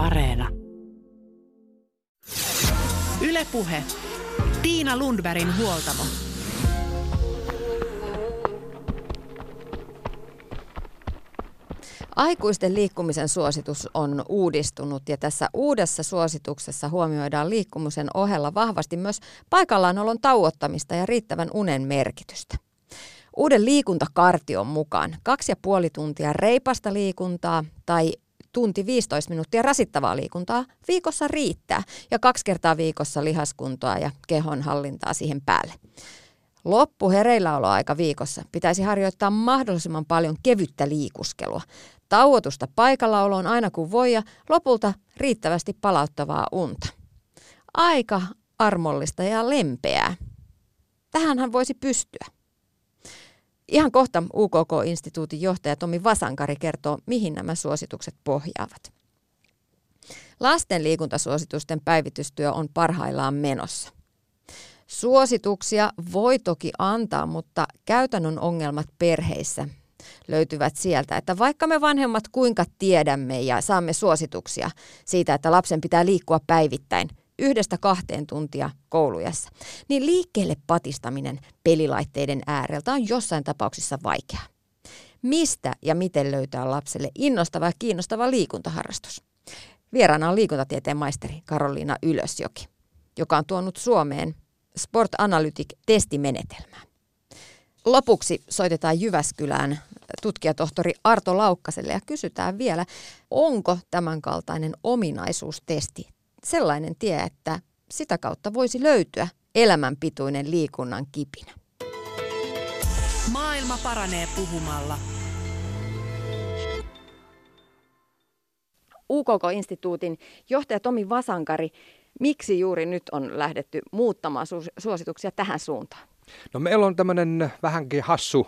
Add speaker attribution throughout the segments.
Speaker 1: Areena. Ylepuhe. Tiina Lundbergin huoltamo.
Speaker 2: Aikuisten liikkumisen suositus on uudistunut ja tässä uudessa suosituksessa huomioidaan liikkumisen ohella vahvasti myös paikallaanolon tauottamista ja riittävän unen merkitystä. Uuden liikuntakartion mukaan kaksi ja puoli tuntia reipasta liikuntaa tai tunti 15 minuuttia rasittavaa liikuntaa viikossa riittää ja kaksi kertaa viikossa lihaskuntoa ja kehon hallintaa siihen päälle. Loppu hereilläoloaika viikossa pitäisi harjoittaa mahdollisimman paljon kevyttä liikuskelua. Tauotusta paikallaoloon aina kun voi ja lopulta riittävästi palauttavaa unta. Aika armollista ja lempeää. Tähänhän voisi pystyä. Ihan kohta UKK-instituutin johtaja Tomi Vasankari kertoo, mihin nämä suositukset pohjaavat. Lasten liikuntasuositusten päivitystyö on parhaillaan menossa. Suosituksia voi toki antaa, mutta käytännön ongelmat perheissä löytyvät sieltä, että vaikka me vanhemmat kuinka tiedämme ja saamme suosituksia siitä, että lapsen pitää liikkua päivittäin yhdestä kahteen tuntia koulujassa, niin liikkeelle patistaminen pelilaitteiden ääreltä on jossain tapauksissa vaikeaa. Mistä ja miten löytää lapselle innostava ja kiinnostava liikuntaharrastus? Vieraana on liikuntatieteen maisteri Karoliina Ylösjoki, joka on tuonut Suomeen Sport Analytic-testimenetelmää. Lopuksi soitetaan Jyväskylään tutkijatohtori Arto Laukkaselle ja kysytään vielä, onko tämänkaltainen ominaisuustesti sellainen tie, että sitä kautta voisi löytyä elämänpituinen liikunnan kipinä.
Speaker 1: Maailma paranee puhumalla.
Speaker 2: UKK-instituutin johtaja Tomi Vasankari, miksi juuri nyt on lähdetty muuttamaan suosituksia tähän suuntaan?
Speaker 3: No meillä on tämmöinen vähänkin hassu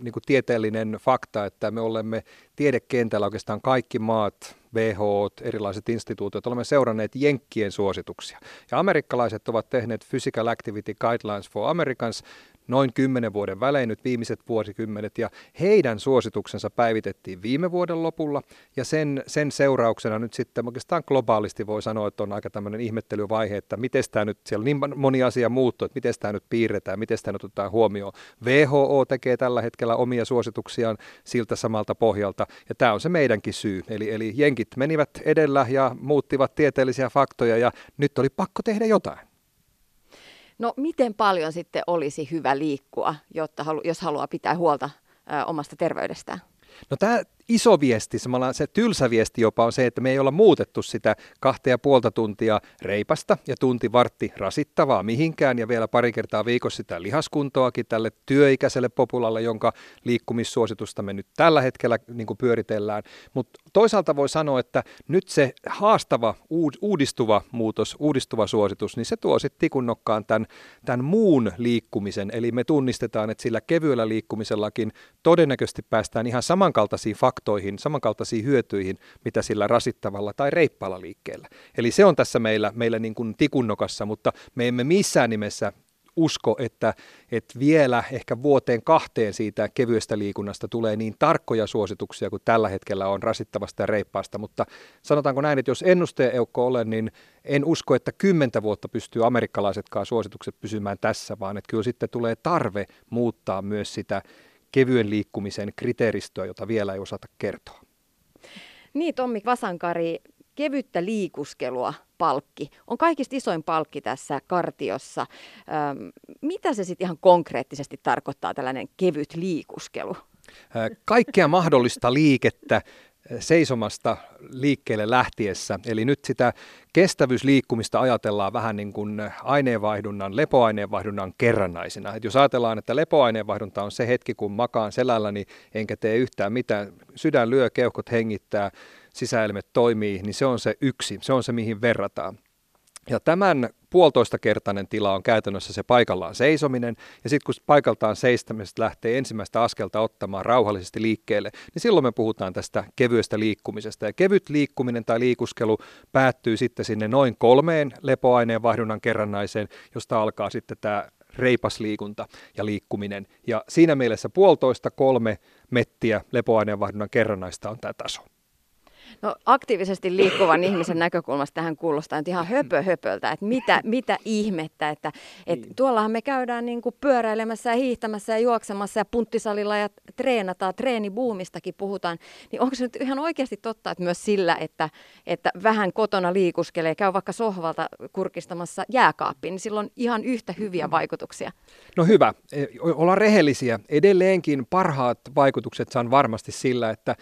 Speaker 3: niin kuin tieteellinen fakta, että me olemme tiedekentällä oikeastaan kaikki maat, WHO, erilaiset instituutiot, olemme seuranneet Jenkkien suosituksia. Ja amerikkalaiset ovat tehneet Physical Activity Guidelines for Americans, noin kymmenen vuoden välein nyt viimeiset vuosikymmenet ja heidän suosituksensa päivitettiin viime vuoden lopulla ja sen, sen seurauksena nyt sitten oikeastaan globaalisti voi sanoa, että on aika tämmöinen ihmettelyvaihe, että miten tämä nyt, siellä on niin moni asia muuttuu, että miten tämä nyt piirretään, miten tämä nyt otetaan huomioon. WHO tekee tällä hetkellä omia suosituksiaan siltä samalta pohjalta ja tämä on se meidänkin syy. Eli, eli jenkit menivät edellä ja muuttivat tieteellisiä faktoja ja nyt oli pakko tehdä jotain.
Speaker 2: No miten paljon sitten olisi hyvä liikkua, jotta, jos haluaa pitää huolta ö, omasta terveydestään?
Speaker 3: No tämä iso viesti, se tylsä viesti jopa on se, että me ei olla muutettu sitä kahta ja puolta tuntia reipasta ja tunti vartti rasittavaa mihinkään ja vielä pari kertaa viikossa sitä lihaskuntoakin tälle työikäiselle populalle, jonka liikkumissuositusta me nyt tällä hetkellä niin kuin pyöritellään. Mutta toisaalta voi sanoa, että nyt se haastava, uudistuva muutos, uudistuva suositus, niin se tuo sitten tikunnokkaan tämän, tämän muun liikkumisen. Eli me tunnistetaan, että sillä kevyellä liikkumisellakin todennäköisesti päästään ihan samankaltaisiin faktoihin, faktoihin, samankaltaisiin hyötyihin, mitä sillä rasittavalla tai reippaalla liikkeellä. Eli se on tässä meillä, meillä niin kuin tikunnokassa, mutta me emme missään nimessä usko, että, että vielä ehkä vuoteen kahteen siitä kevyestä liikunnasta tulee niin tarkkoja suosituksia kuin tällä hetkellä on rasittavasta ja reippaasta, mutta sanotaanko näin, että jos ennusteen eukko olen, niin en usko, että kymmentä vuotta pystyy amerikkalaisetkaan suositukset pysymään tässä, vaan että kyllä sitten tulee tarve muuttaa myös sitä kevyen liikkumisen kriteeristöä, jota vielä ei osata kertoa.
Speaker 2: Niin, Tommi Vasankari, kevyttä liikuskelua palkki on kaikista isoin palkki tässä kartiossa. Ähm, mitä se sitten ihan konkreettisesti tarkoittaa tällainen kevyt liikuskelu?
Speaker 3: Kaikkea mahdollista liikettä seisomasta liikkeelle lähtiessä. Eli nyt sitä kestävyysliikkumista ajatellaan vähän niin kuin aineenvaihdunnan, lepoaineenvaihdunnan kerrannaisina. Et jos ajatellaan, että lepoaineenvaihdunta on se hetki, kun makaan selälläni enkä tee yhtään mitään, sydän lyö, keuhkot hengittää, sisäelimet toimii, niin se on se yksi, se on se mihin verrataan. Ja tämän puolitoista kertainen tila on käytännössä se paikallaan seisominen, ja sitten kun paikaltaan seistämisestä lähtee ensimmäistä askelta ottamaan rauhallisesti liikkeelle, niin silloin me puhutaan tästä kevyestä liikkumisesta. Ja kevyt liikkuminen tai liikuskelu päättyy sitten sinne noin kolmeen lepoaineen vaihdunnan kerrannaiseen, josta alkaa sitten tämä reipas liikunta ja liikkuminen. Ja siinä mielessä puolitoista kolme mettiä lepoaineenvaihdunnan kerrannaista on tämä taso.
Speaker 2: No aktiivisesti liikkuvan ihmisen näkökulmasta tähän kuulostaa nyt ihan höpö höpöltä, että mitä, mitä ihmettä, että, että niin. tuollahan me käydään niin kuin pyöräilemässä ja hiihtämässä ja juoksemassa ja punttisalilla ja treenataan, treenibuumistakin puhutaan, niin onko se nyt ihan oikeasti totta, että myös sillä, että, että vähän kotona liikuskelee, käy vaikka sohvalta kurkistamassa jääkaappiin, niin silloin on ihan yhtä hyviä vaikutuksia?
Speaker 3: No hyvä, e, ollaan rehellisiä. Edelleenkin parhaat vaikutukset saan varmasti sillä, että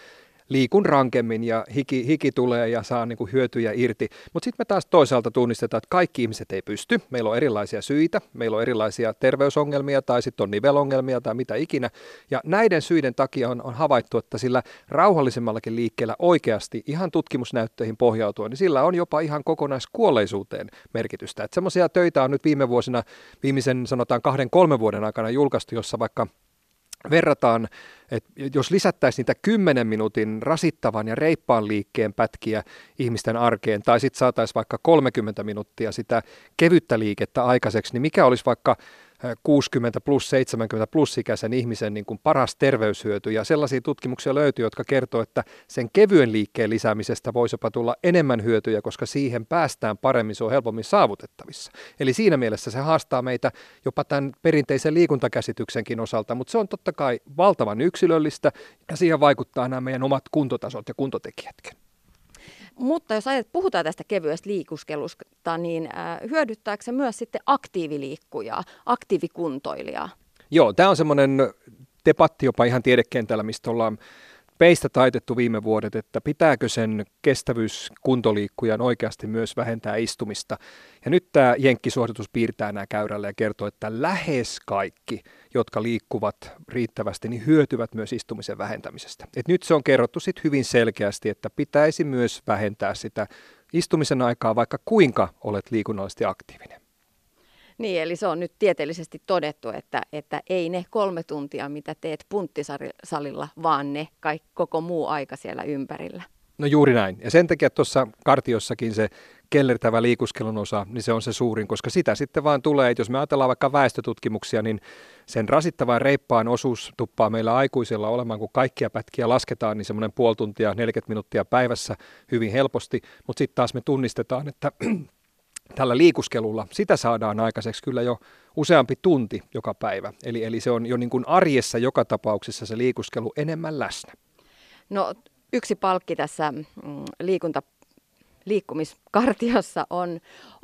Speaker 3: liikun rankemmin ja hiki, hiki tulee ja saa niin kuin hyötyjä irti. Mutta sitten me taas toisaalta tunnistetaan, että kaikki ihmiset ei pysty. Meillä on erilaisia syitä, meillä on erilaisia terveysongelmia tai sitten on nivelongelmia tai mitä ikinä. Ja näiden syiden takia on, on havaittu, että sillä rauhallisemmallakin liikkeellä oikeasti ihan tutkimusnäyttöihin pohjautuen, niin sillä on jopa ihan kokonaiskuolleisuuteen merkitystä. Että semmoisia töitä on nyt viime vuosina, viimeisen sanotaan kahden, kolmen vuoden aikana julkaistu, jossa vaikka verrataan, että jos lisättäisiin niitä 10 minuutin rasittavan ja reippaan liikkeen pätkiä ihmisten arkeen, tai sitten saataisiin vaikka 30 minuuttia sitä kevyttä liikettä aikaiseksi, niin mikä olisi vaikka 60 plus 70 plus ikäisen ihmisen niin kuin paras terveyshyöty. Ja sellaisia tutkimuksia löytyy, jotka kertoo, että sen kevyen liikkeen lisäämisestä voisi jopa tulla enemmän hyötyjä, koska siihen päästään paremmin, se on helpommin saavutettavissa. Eli siinä mielessä se haastaa meitä jopa tämän perinteisen liikuntakäsityksenkin osalta, mutta se on totta kai valtavan yksilöllistä ja siihen vaikuttaa nämä meidän omat kuntotasot ja kuntotekijätkin.
Speaker 2: Mutta jos ajat, puhutaan tästä kevyestä liikuskelusta, niin äh, hyödyttääkö se myös sitten aktiiviliikkujaa, aktiivikuntoilijaa?
Speaker 3: Joo, tämä on semmoinen debatti jopa ihan tiedekentällä, mistä ollaan peistä taitettu viime vuodet, että pitääkö sen kestävyyskuntoliikkujan oikeasti myös vähentää istumista. Ja nyt tämä jenkkisuositus piirtää nämä käyrälle ja kertoo, että lähes kaikki, jotka liikkuvat riittävästi, niin hyötyvät myös istumisen vähentämisestä. Et nyt se on kerrottu sit hyvin selkeästi, että pitäisi myös vähentää sitä istumisen aikaa, vaikka kuinka olet liikunnallisesti aktiivinen.
Speaker 2: Niin, eli se on nyt tieteellisesti todettu, että, että ei ne kolme tuntia, mitä teet punttisalilla, vaan ne kaikki, koko muu aika siellä ympärillä.
Speaker 3: No juuri näin. Ja sen takia tuossa kartiossakin se kellertävä liikuskelun osa, niin se on se suurin, koska sitä sitten vaan tulee, että jos me ajatellaan vaikka väestötutkimuksia, niin sen rasittavan reippaan osuus tuppaa meillä aikuisilla olemaan, kun kaikkia pätkiä lasketaan, niin semmoinen puoli tuntia, 40 minuuttia päivässä hyvin helposti, mutta sitten taas me tunnistetaan, että tällä liikuskelulla, sitä saadaan aikaiseksi kyllä jo useampi tunti joka päivä. Eli, eli se on jo niin kuin arjessa joka tapauksessa se liikuskelu enemmän läsnä.
Speaker 2: No yksi palkki tässä mm, liikunta, liikkumiskartiossa on,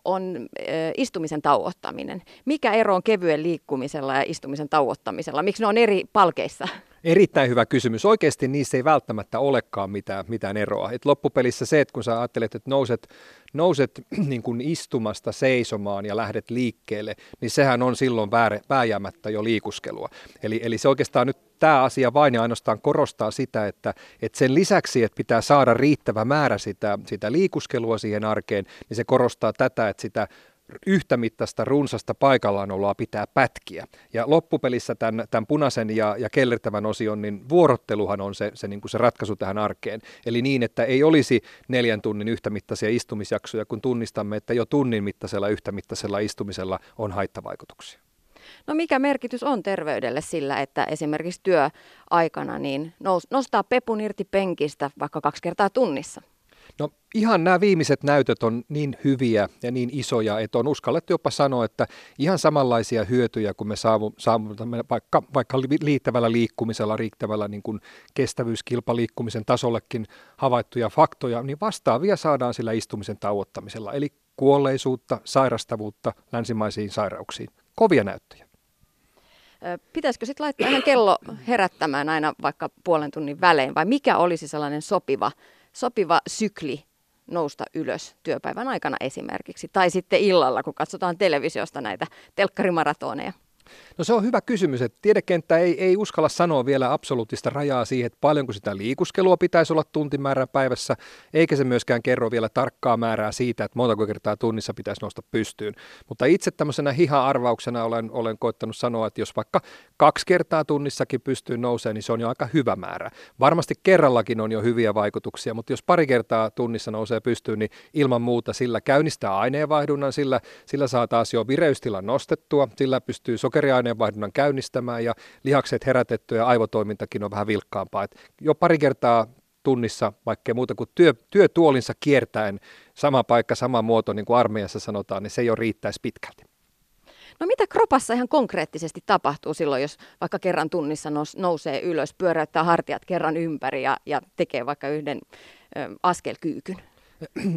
Speaker 2: on istumisen tauottaminen. Mikä ero on kevyen liikkumisella ja istumisen tauottamisella? Miksi ne on eri palkeissa?
Speaker 3: Erittäin hyvä kysymys. Oikeasti niissä ei välttämättä olekaan mitään, mitään eroa. Et loppupelissä se, että kun sä ajattelet, että nouset, nouset niin kuin istumasta seisomaan ja lähdet liikkeelle, niin sehän on silloin vääjäämättä jo liikuskelua. Eli, eli se oikeastaan nyt tämä asia vain ja ainoastaan korostaa sitä, että, että sen lisäksi, että pitää saada riittävä määrä sitä, sitä liikuskelua siihen arkeen, niin se korostaa tätä, että sitä yhtä mittaista runsasta paikallaanoloa pitää pätkiä. Ja loppupelissä tämän, tämän punaisen ja, ja kellertävän osion, niin vuorotteluhan on se, se, niin kuin se ratkaisu tähän arkeen. Eli niin, että ei olisi neljän tunnin yhtämittaisia istumisjaksoja, kun tunnistamme, että jo tunnin mittaisella yhtämittaisella istumisella on haittavaikutuksia.
Speaker 2: No mikä merkitys on terveydelle sillä, että esimerkiksi työaikana niin nostaa pepun irti penkistä vaikka kaksi kertaa tunnissa?
Speaker 3: No ihan nämä viimeiset näytöt on niin hyviä ja niin isoja, että on uskallettu jopa sanoa, että ihan samanlaisia hyötyjä, kun me saavutamme vaikka, vaikka liittävällä liikkumisella, riittävällä niin kuin kestävyyskilpaliikkumisen tasollekin havaittuja faktoja, niin vastaavia saadaan sillä istumisen tauottamisella. Eli kuolleisuutta, sairastavuutta länsimaisiin sairauksiin. Kovia näyttöjä.
Speaker 2: Pitäisikö sitten laittaa ihan kello herättämään aina vaikka puolen tunnin välein vai mikä olisi sellainen sopiva sopiva sykli nousta ylös työpäivän aikana esimerkiksi, tai sitten illalla, kun katsotaan televisiosta näitä telkkarimaratoneja.
Speaker 3: No se on hyvä kysymys, että tiedekenttä ei, ei uskalla sanoa vielä absoluuttista rajaa siihen, että paljonko sitä liikuskelua pitäisi olla tuntimäärää päivässä, eikä se myöskään kerro vielä tarkkaa määrää siitä, että montako kertaa tunnissa pitäisi nousta pystyyn. Mutta itse tämmöisenä hiha-arvauksena olen, olen koittanut sanoa, että jos vaikka kaksi kertaa tunnissakin pystyy nousee, niin se on jo aika hyvä määrä. Varmasti kerrallakin on jo hyviä vaikutuksia, mutta jos pari kertaa tunnissa nousee pystyyn, niin ilman muuta sillä käynnistää aineenvaihdunnan, sillä, sillä saa taas jo vireystilan nostettua, sillä pystyy sokeriaineen aineenvaihdunnan käynnistämään ja lihakset herätetty ja aivotoimintakin on vähän vilkkaampaa. Et jo pari kertaa tunnissa, vaikka muuta kuin työ, työtuolinsa kiertäen, sama paikka, sama muoto, niin kuin armeijassa sanotaan, niin se jo riittäisi pitkälti.
Speaker 2: No mitä kropassa ihan konkreettisesti tapahtuu silloin, jos vaikka kerran tunnissa nous, nousee ylös, pyöräyttää hartiat kerran ympäri ja, ja tekee vaikka yhden ö, askelkyykyn?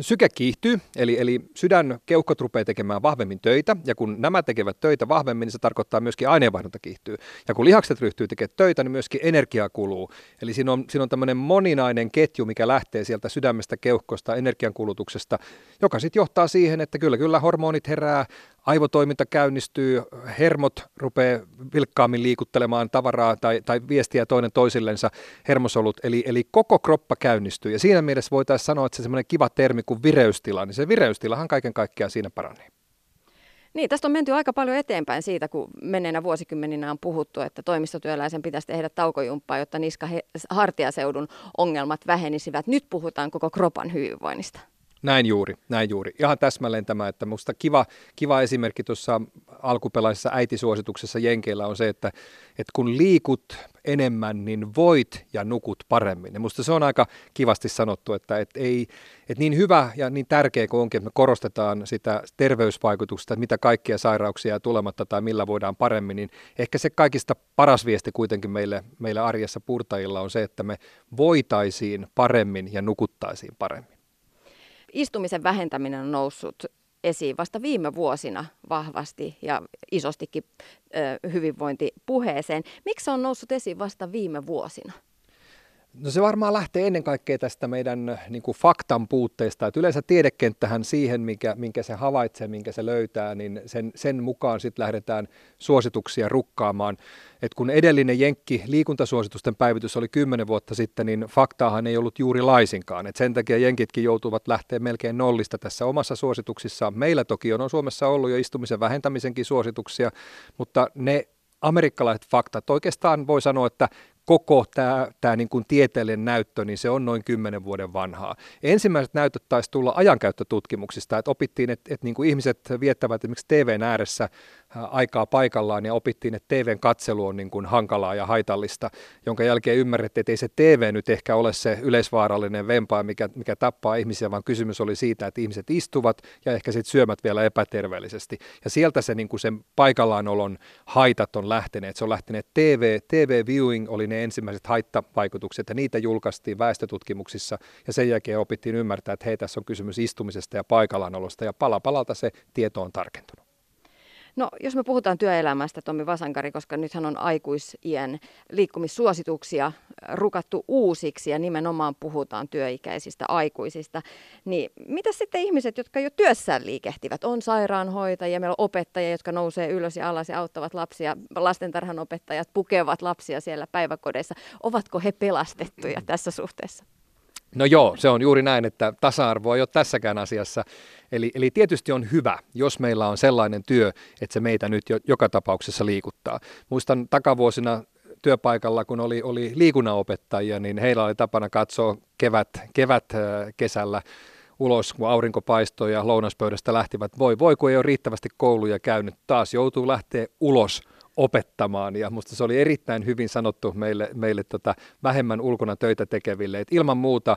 Speaker 3: Syke kiihtyy, eli, eli sydän keuhkot rupeaa tekemään vahvemmin töitä, ja kun nämä tekevät töitä vahvemmin, niin se tarkoittaa myöskin aineenvaihdunta kiihtyy. Ja kun lihakset ryhtyy tekemään töitä, niin myöskin energiaa kuluu. Eli siinä on, siinä on tämmöinen moninainen ketju, mikä lähtee sieltä sydämestä, keuhkosta, energiankulutuksesta, joka sitten johtaa siihen, että kyllä, kyllä hormonit herää, aivotoiminta käynnistyy, hermot rupeaa vilkkaammin liikuttelemaan tavaraa tai, tai viestiä toinen toisillensa, hermosolut, eli, eli koko kroppa käynnistyy. Ja siinä mielessä voitaisiin sanoa, että se semmoinen kiva termi kuin vireystila, niin se vireystilahan kaiken kaikkiaan siinä paranee.
Speaker 2: Niin, tästä on menty aika paljon eteenpäin siitä, kun menneenä vuosikymmeninä on puhuttu, että toimistotyöläisen pitäisi tehdä taukojumppaa, jotta niska-hartiaseudun ongelmat vähenisivät. Nyt puhutaan koko kropan hyvinvoinnista.
Speaker 3: Näin juuri, näin juuri. Ihan täsmälleen tämä, että minusta kiva, kiva esimerkki tuossa alkupelaisessa äitisuosituksessa Jenkeillä on se, että, että kun liikut enemmän, niin voit ja nukut paremmin. Ja minusta se on aika kivasti sanottu, että, että, ei, että niin hyvä ja niin tärkeä kuin onkin, että me korostetaan sitä terveysvaikutusta, että mitä kaikkia sairauksia tulematta tai millä voidaan paremmin, niin ehkä se kaikista paras viesti kuitenkin meille, meille arjessa purtajilla on se, että me voitaisiin paremmin ja nukuttaisiin paremmin
Speaker 2: istumisen vähentäminen on noussut esiin vasta viime vuosina vahvasti ja isostikin hyvinvointipuheeseen. Miksi se on noussut esiin vasta viime vuosina?
Speaker 3: No se varmaan lähtee ennen kaikkea tästä meidän niin kuin faktan puutteesta. Että yleensä tiedekenttähän siihen, minkä, minkä se havaitsee, minkä se löytää, niin sen, sen mukaan sitten lähdetään suosituksia rukkaamaan. Et kun edellinen Jenkki liikuntasuositusten päivitys oli kymmenen vuotta sitten, niin faktaahan ei ollut juuri laisinkaan. Et sen takia Jenkitkin joutuvat lähteä melkein nollista tässä omassa suosituksissaan. Meillä toki on Suomessa ollut jo istumisen vähentämisenkin suosituksia, mutta ne amerikkalaiset faktat oikeastaan voi sanoa, että koko tämä, tämä niin kuin tieteellinen näyttö, niin se on noin 10 vuoden vanhaa. Ensimmäiset näytöt taisi tulla ajankäyttötutkimuksista, että opittiin, että, että niin kuin ihmiset viettävät esimerkiksi TVn ääressä aikaa paikallaan ja opittiin, että TVn katselu on niin kuin hankalaa ja haitallista, jonka jälkeen ymmärrettiin, että ei se TV nyt ehkä ole se yleisvaarallinen vempaa, mikä, mikä tappaa ihmisiä, vaan kysymys oli siitä, että ihmiset istuvat ja ehkä sitten syömät vielä epäterveellisesti. Ja sieltä se niin kuin sen paikallanolon haitat on lähteneet. Se on lähteneet TV, TV-viewing oli ne ensimmäiset haittavaikutukset ja niitä julkaistiin väestötutkimuksissa ja sen jälkeen opittiin ymmärtää, että hei tässä on kysymys istumisesta ja paikallanolosta ja pala palalta se tieto on tarkentunut.
Speaker 2: No jos me puhutaan työelämästä, Tommi Vasankari, koska nythän on aikuisien liikkumissuosituksia rukattu uusiksi ja nimenomaan puhutaan työikäisistä aikuisista, niin mitä sitten ihmiset, jotka jo työssään liikehtivät, on sairaanhoitajia, meillä on opettajia, jotka nousee ylös ja alas ja auttavat lapsia, lastentarhanopettajat pukevat lapsia siellä päiväkodeissa, ovatko he pelastettuja tässä suhteessa?
Speaker 3: No joo, se on juuri näin, että tasa-arvoa ei ole tässäkään asiassa. Eli, eli tietysti on hyvä, jos meillä on sellainen työ, että se meitä nyt jo, joka tapauksessa liikuttaa. Muistan takavuosina työpaikalla, kun oli, oli liikunnanopettajia, niin heillä oli tapana katsoa kevät, kevät kesällä ulos, kun aurinko paistoi ja lounaspöydästä lähtivät. Voi, voi, kun ei ole riittävästi kouluja käynyt, taas joutuu lähteä ulos opettamaan. Ja musta se oli erittäin hyvin sanottu meille, meille tota vähemmän ulkona töitä tekeville, että ilman muuta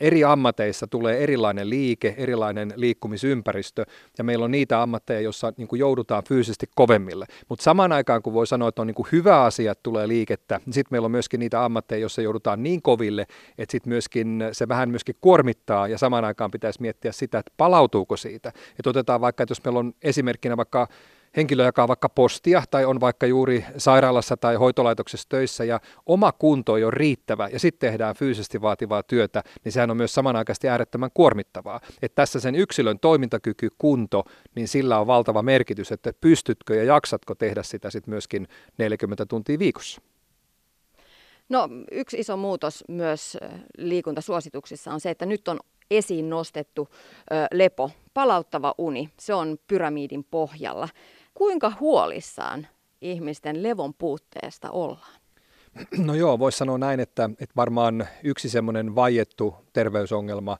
Speaker 3: eri ammateissa tulee erilainen liike, erilainen liikkumisympäristö, ja meillä on niitä ammatteja, joissa niin joudutaan fyysisesti kovemmille. Mutta samaan aikaan, kun voi sanoa, että on niin hyvä asia, että tulee liikettä, niin sitten meillä on myöskin niitä ammatteja, joissa joudutaan niin koville, että sitten myöskin se vähän myöskin kuormittaa, ja samaan aikaan pitäisi miettiä sitä, että palautuuko siitä. Että otetaan vaikka, että jos meillä on esimerkkinä vaikka henkilö jakaa vaikka postia tai on vaikka juuri sairaalassa tai hoitolaitoksessa töissä ja oma kunto ei ole riittävä ja sitten tehdään fyysisesti vaativaa työtä, niin sehän on myös samanaikaisesti äärettömän kuormittavaa. Että tässä sen yksilön toimintakyky, kunto, niin sillä on valtava merkitys, että pystytkö ja jaksatko tehdä sitä sitten myöskin 40 tuntia viikossa.
Speaker 2: No yksi iso muutos myös liikuntasuosituksissa on se, että nyt on esiin nostettu ö, lepo, palauttava uni. Se on pyramidin pohjalla. Kuinka huolissaan ihmisten levon puutteesta ollaan?
Speaker 3: No joo, voisi sanoa näin, että, että varmaan yksi semmoinen vaiettu terveysongelma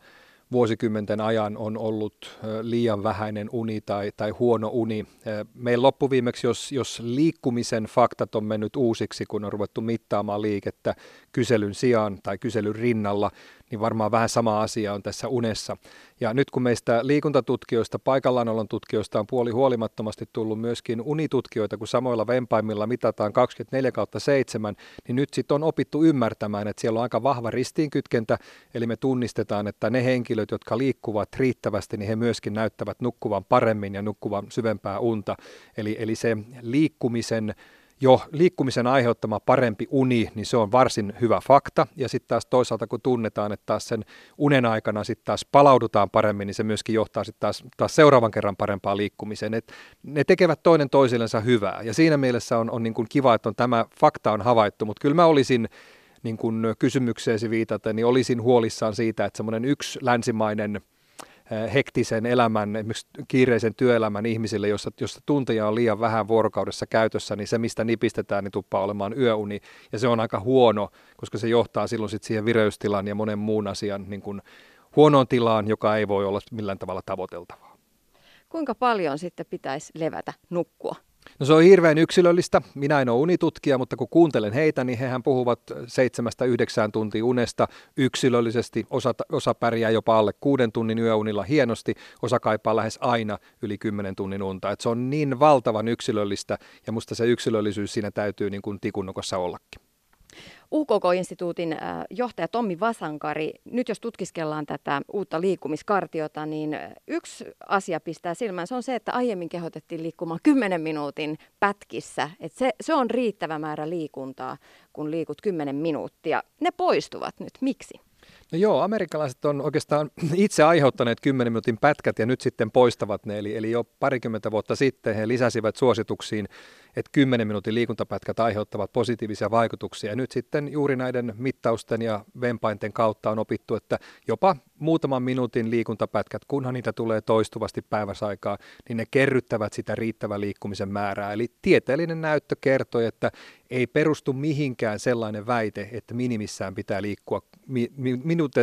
Speaker 3: vuosikymmenten ajan on ollut liian vähäinen uni tai, tai huono uni. Meillä loppuviimeksi, jos, jos liikkumisen faktat on mennyt uusiksi, kun on ruvettu mittaamaan liikettä kyselyn sijaan tai kyselyn rinnalla, niin varmaan vähän sama asia on tässä unessa. Ja nyt kun meistä liikuntatutkijoista, paikallaanolon tutkijoista on puoli huolimattomasti tullut myöskin unitutkijoita, kun samoilla vempaimilla mitataan 24 kautta 7, niin nyt sitten on opittu ymmärtämään, että siellä on aika vahva ristiinkytkentä, eli me tunnistetaan, että ne henkilöt, jotka liikkuvat riittävästi, niin he myöskin näyttävät nukkuvan paremmin ja nukkuvan syvempää unta. Eli, eli se liikkumisen jo liikkumisen aiheuttama parempi uni, niin se on varsin hyvä fakta. Ja sitten taas toisaalta, kun tunnetaan, että taas sen unen aikana sitten taas palaudutaan paremmin, niin se myöskin johtaa sitten taas, taas seuraavan kerran parempaan liikkumiseen. Et ne tekevät toinen toisillensa hyvää. Ja siinä mielessä on, on niin kuin kiva, että on tämä fakta on havaittu, mutta kyllä mä olisin niin kuin kysymykseesi viitaten, niin olisin huolissaan siitä, että semmoinen yksi länsimainen – hektisen elämän, esimerkiksi kiireisen työelämän ihmisille, jossa, jossa tunteja on liian vähän vuorokaudessa käytössä, niin se, mistä nipistetään, niin tuppaa olemaan yöuni. Ja se on aika huono, koska se johtaa silloin sit siihen vireystilan ja monen muun asian niin kuin huonoon tilaan, joka ei voi olla millään tavalla tavoiteltavaa.
Speaker 2: Kuinka paljon sitten pitäisi levätä, nukkua?
Speaker 3: No se on hirveän yksilöllistä. Minä en ole unitutkija, mutta kun kuuntelen heitä, niin hehän puhuvat seitsemästä yhdeksään tuntia unesta yksilöllisesti. Osa, osa pärjää jopa alle kuuden tunnin yöunilla hienosti, osa kaipaa lähes aina yli kymmenen tunnin unta. Et se on niin valtavan yksilöllistä ja musta se yksilöllisyys siinä täytyy niin kuin tikunnokossa ollakin.
Speaker 2: UKK-instituutin johtaja Tommi Vasankari, nyt jos tutkiskellaan tätä uutta liikkumiskartiota, niin yksi asia pistää silmään, se on se, että aiemmin kehotettiin liikkumaan 10 minuutin pätkissä. Et se, se on riittävä määrä liikuntaa, kun liikut 10 minuuttia. Ne poistuvat nyt. Miksi?
Speaker 3: No joo, amerikkalaiset on oikeastaan itse aiheuttaneet 10 minuutin pätkät ja nyt sitten poistavat ne. Eli, eli jo parikymmentä vuotta sitten he lisäsivät suosituksiin että 10 minuutin liikuntapätkät aiheuttavat positiivisia vaikutuksia. Ja nyt sitten juuri näiden mittausten ja vempainten kautta on opittu, että jopa muutaman minuutin liikuntapätkät, kunhan niitä tulee toistuvasti päiväsaikaa, niin ne kerryttävät sitä riittävän liikkumisen määrää. Eli tieteellinen näyttö kertoo, että ei perustu mihinkään sellainen väite, että minimissään pitää liikkua mi-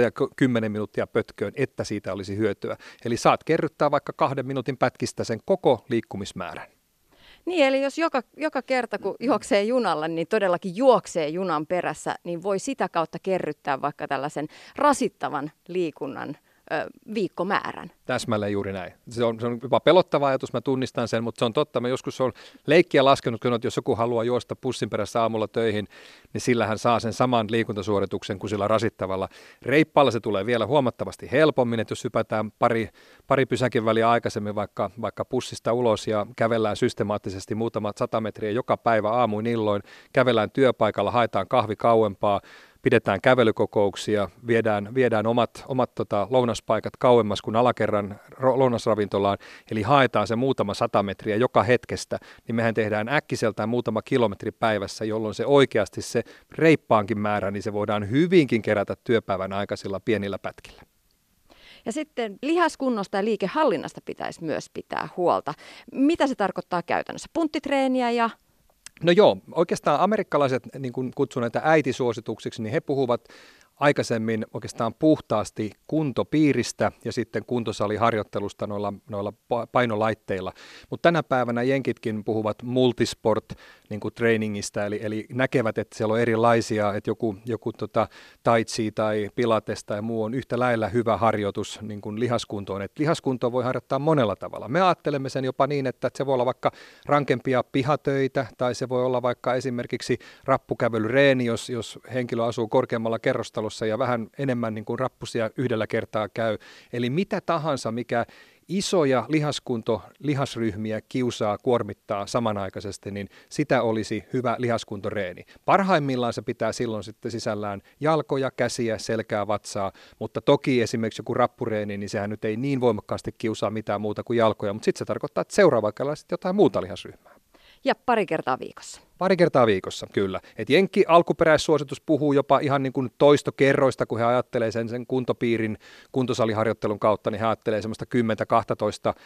Speaker 3: ja kymmenen minuuttia pötköön, että siitä olisi hyötyä. Eli saat kerryttää vaikka kahden minuutin pätkistä sen koko liikkumismäärän.
Speaker 2: Niin, eli jos joka, joka kerta kun juoksee junalla, niin todellakin juoksee junan perässä, niin voi sitä kautta kerryttää vaikka tällaisen rasittavan liikunnan viikkomäärän.
Speaker 3: Täsmälleen juuri näin. Se on, se on jopa pelottava ajatus, mä tunnistan sen, mutta se on totta. Mä joskus on leikkiä laskenut, kun jos joku haluaa juosta pussin perässä aamulla töihin, niin sillä hän saa sen saman liikuntasuorituksen kuin sillä rasittavalla. Reippaalla se tulee vielä huomattavasti helpommin, että jos hypätään pari, pari pysäkin väliä aikaisemmin vaikka, vaikka pussista ulos ja kävellään systemaattisesti muutamat sata metriä joka päivä aamuin illoin, kävellään työpaikalla, haetaan kahvi kauempaa, pidetään kävelykokouksia, viedään, viedään omat, omat tota, lounaspaikat kauemmas kuin alakerran lounasravintolaan, eli haetaan se muutama sata metriä joka hetkestä, niin mehän tehdään äkkiseltään muutama kilometri päivässä, jolloin se oikeasti se reippaankin määrä, niin se voidaan hyvinkin kerätä työpäivän aikaisilla pienillä pätkillä.
Speaker 2: Ja sitten lihaskunnosta ja liikehallinnasta pitäisi myös pitää huolta. Mitä se tarkoittaa käytännössä? Punttitreeniä ja
Speaker 3: No joo, oikeastaan amerikkalaiset, niin kuin kutsun näitä äitisuosituksiksi, niin he puhuvat aikaisemmin oikeastaan puhtaasti kuntopiiristä ja sitten kuntosaliharjoittelusta noilla, noilla painolaitteilla. Mutta tänä päivänä jenkitkin puhuvat multisport niin trainingista, eli, eli näkevät, että siellä on erilaisia, että joku, joku tota, taitsi tai pilates tai muu on yhtä lailla hyvä harjoitus niin kuin lihaskuntoon. Et lihaskuntoa voi harjoittaa monella tavalla. Me ajattelemme sen jopa niin, että se voi olla vaikka rankempia pihatöitä tai se voi olla vaikka esimerkiksi rappukävelyreeni, jos, jos henkilö asuu korkeammalla kerrostalossa ja vähän enemmän niin kuin rappusia yhdellä kertaa käy. Eli mitä tahansa, mikä isoja lihaskunto, lihasryhmiä kiusaa, kuormittaa samanaikaisesti, niin sitä olisi hyvä lihaskuntoreeni. Parhaimmillaan se pitää silloin sitten sisällään jalkoja, käsiä, selkää, vatsaa, mutta toki esimerkiksi joku rappureeni, niin sehän nyt ei niin voimakkaasti kiusaa mitään muuta kuin jalkoja, mutta sitten se tarkoittaa, että seuraava sitten jotain muuta lihasryhmää.
Speaker 2: Ja pari kertaa viikossa.
Speaker 3: Pari kertaa viikossa, kyllä. Et Jenkki alkuperäissuositus puhuu jopa ihan niin kuin toistokerroista, kun he ajattelee sen, sen kuntopiirin kuntosaliharjoittelun kautta, niin he ajattelee semmoista 10-12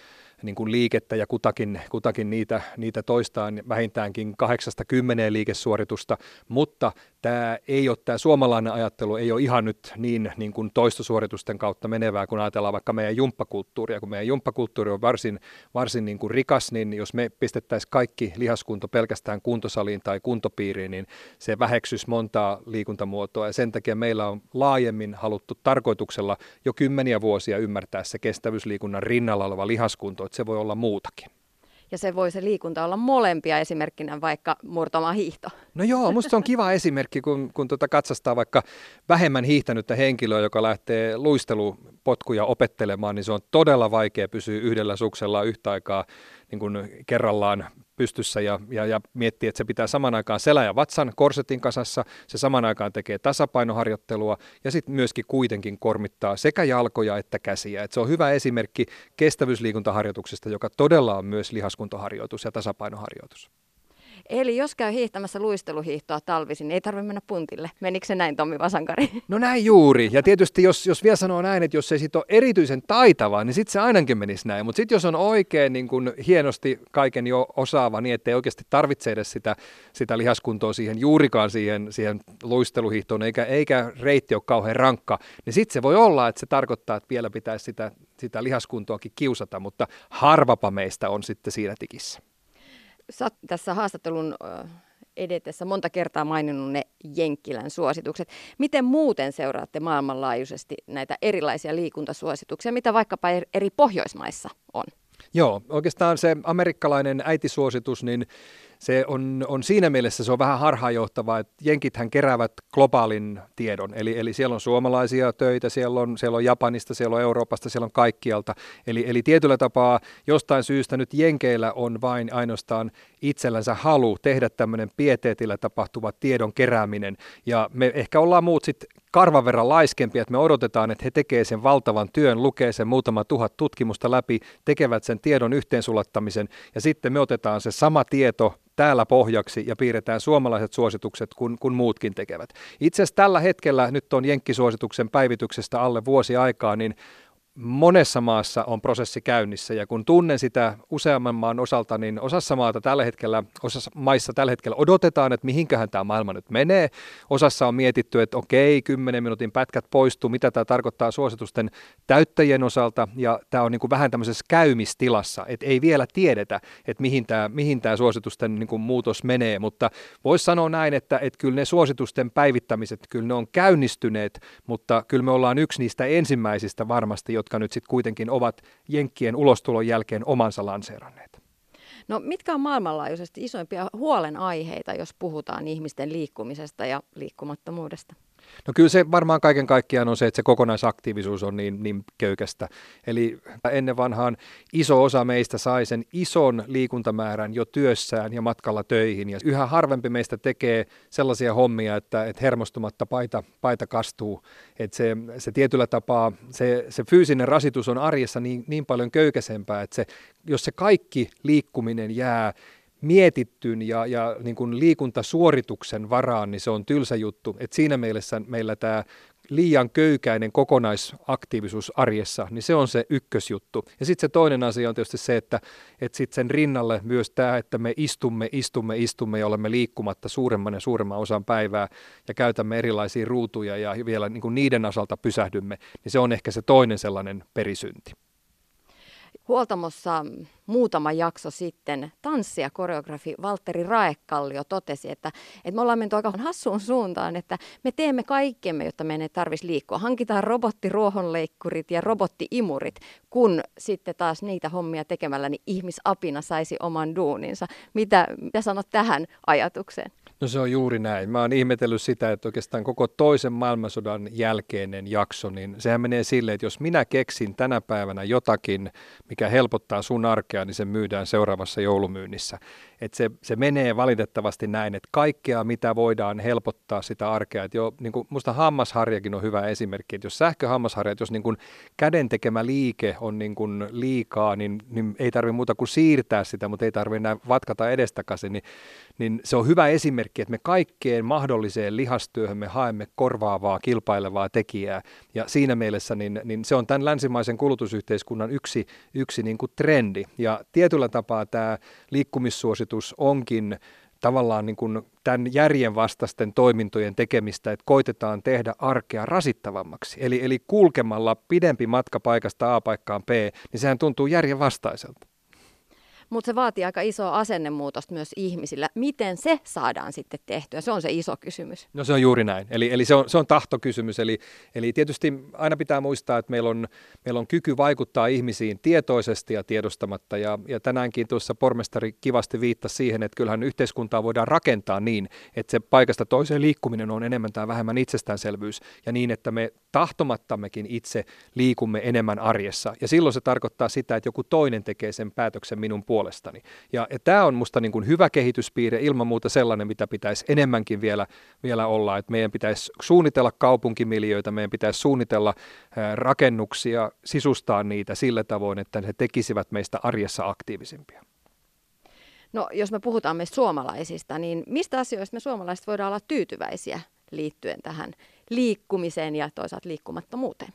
Speaker 3: niin kuin liikettä ja kutakin, kutakin niitä, niitä toistaan vähintäänkin 8-10 liikesuoritusta, mutta tämä ei ole, tämä suomalainen ajattelu ei ole ihan nyt niin, niin kuin toistosuoritusten kautta menevää, kun ajatellaan vaikka meidän jumppakulttuuria, kun meidän jumppakulttuuri on varsin, varsin niin kuin rikas, niin jos me pistettäisiin kaikki lihaskunto pelkästään kuntosaliin tai kuntopiiriin, niin se väheksyisi montaa liikuntamuotoa. Ja sen takia meillä on laajemmin haluttu tarkoituksella jo kymmeniä vuosia ymmärtää se kestävyysliikunnan rinnalla oleva lihaskunto, että se voi olla muutakin.
Speaker 2: Ja se voi se liikunta olla molempia esimerkkinä vaikka murtoma hiihto.
Speaker 3: No joo, musta on kiva esimerkki, kun, kun tuota katsastaa vaikka vähemmän hiihtänyttä henkilöä, joka lähtee luistelupotkuja opettelemaan, niin se on todella vaikea pysyä yhdellä suksella yhtä aikaa niin kuin kerrallaan pystyssä ja, ja, ja miettii, että se pitää saman aikaan selä ja vatsan korsetin kasassa, se saman aikaan tekee tasapainoharjoittelua ja sitten myöskin kuitenkin kormittaa sekä jalkoja että käsiä. Et se on hyvä esimerkki kestävyysliikuntaharjoituksesta, joka todella on myös lihaskuntoharjoitus ja tasapainoharjoitus.
Speaker 2: Eli jos käy hiihtämässä luisteluhiihtoa talvisin, niin ei tarvitse mennä puntille. Menikö se näin Tommi Vasankari?
Speaker 3: No näin juuri. Ja tietysti jos, jos vielä sanoo näin, että jos ei sit ole erityisen taitava, niin sitten se ainakin menisi näin. Mutta sitten jos on oikein niin kun hienosti kaiken jo osaava, niin ettei oikeasti tarvitse edes sitä, sitä lihaskuntoa siihen juurikaan siihen, siihen luisteluhiihtoon, eikä, eikä reitti ole kauhean rankka, niin sitten se voi olla, että se tarkoittaa, että vielä pitäisi sitä, sitä lihaskuntoakin kiusata, mutta harvapa meistä on sitten siinä tikissä.
Speaker 2: Sä oot tässä haastattelun edetessä monta kertaa maininnut ne Jenkkilän suositukset. Miten muuten seuraatte maailmanlaajuisesti näitä erilaisia liikuntasuosituksia, mitä vaikkapa eri Pohjoismaissa on?
Speaker 3: Joo, oikeastaan se amerikkalainen äitisuositus, niin se on, on siinä mielessä se on vähän harhaanjohtavaa, että jenkithän keräävät globaalin tiedon, eli, eli siellä on suomalaisia töitä, siellä on, siellä on Japanista, siellä on Euroopasta, siellä on kaikkialta, eli, eli tietyllä tapaa jostain syystä nyt jenkeillä on vain ainoastaan itsellänsä halu tehdä tämmöinen pieteetillä tapahtuva tiedon kerääminen, ja me ehkä ollaan muut sitten karvan verran laiskempia, että me odotetaan, että he tekevät sen valtavan työn, lukee sen muutama tuhat tutkimusta läpi, tekevät sen tiedon yhteensulattamisen ja sitten me otetaan se sama tieto täällä pohjaksi ja piirretään suomalaiset suositukset, kun, kun muutkin tekevät. Itse asiassa tällä hetkellä, nyt on Jenkkisuosituksen päivityksestä alle vuosi aikaa, niin monessa maassa on prosessi käynnissä ja kun tunnen sitä useamman maan osalta, niin osassa maata tällä hetkellä, osassa maissa tällä hetkellä odotetaan, että mihinkähän tämä maailma nyt menee. Osassa on mietitty, että okei, 10 minuutin pätkät poistuu, mitä tämä tarkoittaa suositusten täyttäjien osalta ja tämä on niin kuin vähän tämmöisessä käymistilassa, että ei vielä tiedetä, että mihin tämä, mihin tämä suositusten niin kuin muutos menee, mutta voisi sanoa näin, että, että kyllä ne suositusten päivittämiset, kyllä ne on käynnistyneet, mutta kyllä me ollaan yksi niistä ensimmäisistä varmasti, jotka nyt sitten kuitenkin ovat Jenkkien ulostulon jälkeen omansa lanseeranneet.
Speaker 2: No mitkä on maailmanlaajuisesti isoimpia huolenaiheita, jos puhutaan ihmisten liikkumisesta ja liikkumattomuudesta?
Speaker 3: No kyllä se varmaan kaiken kaikkiaan on se, että se kokonaisaktiivisuus on niin, niin köykästä. Eli ennen vanhaan iso osa meistä sai sen ison liikuntamäärän jo työssään ja matkalla töihin. Ja yhä harvempi meistä tekee sellaisia hommia, että, että hermostumatta paita, paita kastuu. Että se, se tietyllä tapaa, se, se fyysinen rasitus on arjessa niin, niin paljon köykäisempää, että se, jos se kaikki liikkuminen jää mietittyn ja, ja niin kuin liikuntasuorituksen varaan, niin se on tylsä juttu. Et siinä mielessä meillä tämä liian köykäinen kokonaisaktiivisuus arjessa, niin se on se ykkösjuttu. Ja sitten se toinen asia on tietysti se, että, että sitten sen rinnalle myös tämä, että me istumme, istumme, istumme ja olemme liikkumatta suuremman ja suuremman osan päivää ja käytämme erilaisia ruutuja ja vielä niin kuin niiden osalta pysähdymme, niin se on ehkä se toinen sellainen perisynti.
Speaker 2: Huoltamossa muutama jakso sitten tanssia koreografi Valtteri Raekallio totesi, että, että me ollaan menty aika hassuun suuntaan, että me teemme kaikkemme, jotta meidän ei tarvitsisi liikkua. Hankitaan robottiruohonleikkurit ja robottiimurit, kun sitten taas niitä hommia tekemällä niin ihmisapina saisi oman duuninsa. Mitä, mitä sanot tähän ajatukseen?
Speaker 3: No se on juuri näin. Mä oon ihmetellyt sitä, että oikeastaan koko toisen maailmansodan jälkeinen jakso, niin sehän menee silleen, että jos minä keksin tänä päivänä jotakin, mikä helpottaa sun arkea, niin se myydään seuraavassa joulumyynnissä. Että se, se menee valitettavasti näin, että kaikkea mitä voidaan helpottaa sitä arkea. Että jo, niin kuin, musta hammasharjakin on hyvä esimerkki, että jos sähköhammasharjat, jos niin kuin käden tekemä liike on niin kuin liikaa, niin, niin ei tarvitse muuta kuin siirtää sitä, mutta ei tarvitse enää vatkata edestakaisin, niin, niin se on hyvä esimerkki, että me kaikkeen mahdolliseen lihastyöhön me haemme korvaavaa, kilpailevaa tekijää. Ja siinä mielessä niin, niin se on tämän länsimaisen kulutusyhteiskunnan yksi, yksi niin kuin trendi. Ja tietyllä tapaa tämä liikkumissuositus onkin tavallaan niin kuin tämän järjen vastaisten toimintojen tekemistä, että koitetaan tehdä arkea rasittavammaksi. Eli, eli kulkemalla pidempi matka paikasta A paikkaan B, niin sehän tuntuu järjen vastaiselta.
Speaker 2: Mutta se vaatii aika isoa asennemuutosta myös ihmisillä. Miten se saadaan sitten tehtyä? Se on se iso kysymys.
Speaker 3: No se on juuri näin. Eli, eli se, on, se on tahtokysymys. Eli, eli tietysti aina pitää muistaa, että meillä on, meillä on kyky vaikuttaa ihmisiin tietoisesti ja tiedostamatta. Ja, ja tänäänkin tuossa pormestari kivasti viittasi siihen, että kyllähän yhteiskuntaa voidaan rakentaa niin, että se paikasta toiseen liikkuminen on enemmän tai vähemmän itsestäänselvyys. Ja niin, että me tahtomattammekin itse liikumme enemmän arjessa. Ja silloin se tarkoittaa sitä, että joku toinen tekee sen päätöksen minun puolestani puolestani. Ja, ja tämä on musta niin kuin hyvä kehityspiirre, ilman muuta sellainen, mitä pitäisi enemmänkin vielä, vielä olla, että meidän pitäisi suunnitella kaupunkimiljöitä, meidän pitäisi suunnitella rakennuksia, sisustaa niitä sillä tavoin, että ne tekisivät meistä arjessa aktiivisimpia.
Speaker 2: No jos me puhutaan meistä suomalaisista, niin mistä asioista me suomalaiset voidaan olla tyytyväisiä liittyen tähän liikkumiseen ja toisaalta liikkumattomuuteen?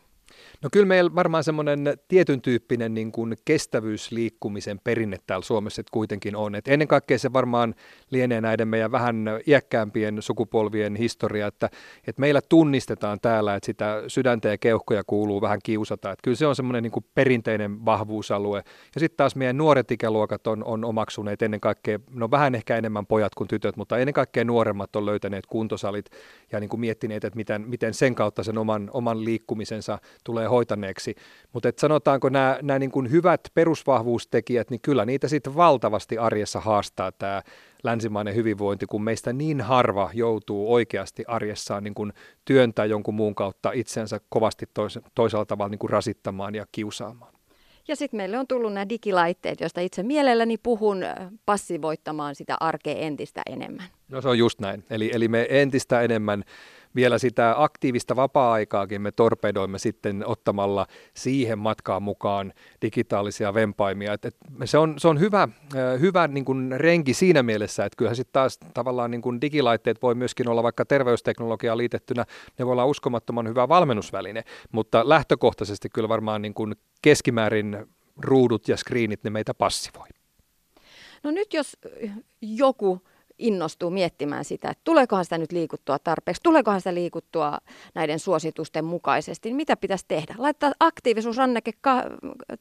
Speaker 3: No kyllä meillä varmaan semmoinen tietyn tyyppinen niin kuin kestävyysliikkumisen perinne täällä Suomessa että kuitenkin on. Et ennen kaikkea se varmaan lienee näiden meidän vähän iäkkäämpien sukupolvien historia, että, että meillä tunnistetaan täällä, että sitä sydäntä ja keuhkoja kuuluu vähän kiusata. Että kyllä se on semmoinen niin kuin perinteinen vahvuusalue. Ja sitten taas meidän nuoret ikäluokat on, on omaksuneet ennen kaikkea, no vähän ehkä enemmän pojat kuin tytöt, mutta ennen kaikkea nuoremmat on löytäneet kuntosalit ja niin kuin miettineet, että miten, miten sen kautta sen oman, oman liikkumisensa tulee hoitaneeksi. Mutta sanotaanko nämä, nämä niin kuin hyvät perusvahvuustekijät, niin kyllä niitä sitten valtavasti arjessa haastaa tämä länsimainen hyvinvointi, kun meistä niin harva joutuu oikeasti arjessaan niin kuin työntää jonkun muun kautta itsensä kovasti tois, toisella tavalla niin kuin rasittamaan ja kiusaamaan.
Speaker 2: Ja sitten meille on tullut nämä digilaitteet, joista itse mielelläni puhun passivoittamaan sitä arkea entistä enemmän.
Speaker 3: No se on just näin. Eli, eli me entistä enemmän vielä sitä aktiivista vapaa-aikaakin me torpedoimme sitten ottamalla siihen matkaan mukaan digitaalisia vempaimia. Et, et se, on, se on hyvä, hyvä niin kuin renki siinä mielessä, että kyllähän sitten taas tavallaan niin kuin digilaitteet voi myöskin olla vaikka terveysteknologiaa liitettynä, ne voi olla uskomattoman hyvä valmennusväline, mutta lähtökohtaisesti kyllä varmaan niin kuin keskimäärin ruudut ja screenit ne meitä passivoi.
Speaker 2: No nyt jos joku innostuu miettimään sitä, että tuleekohan sitä nyt liikuttua tarpeeksi, tuleekohan sitä liikuttua näiden suositusten mukaisesti, niin mitä pitäisi tehdä? Laittaa aktiivisuusranneke ka-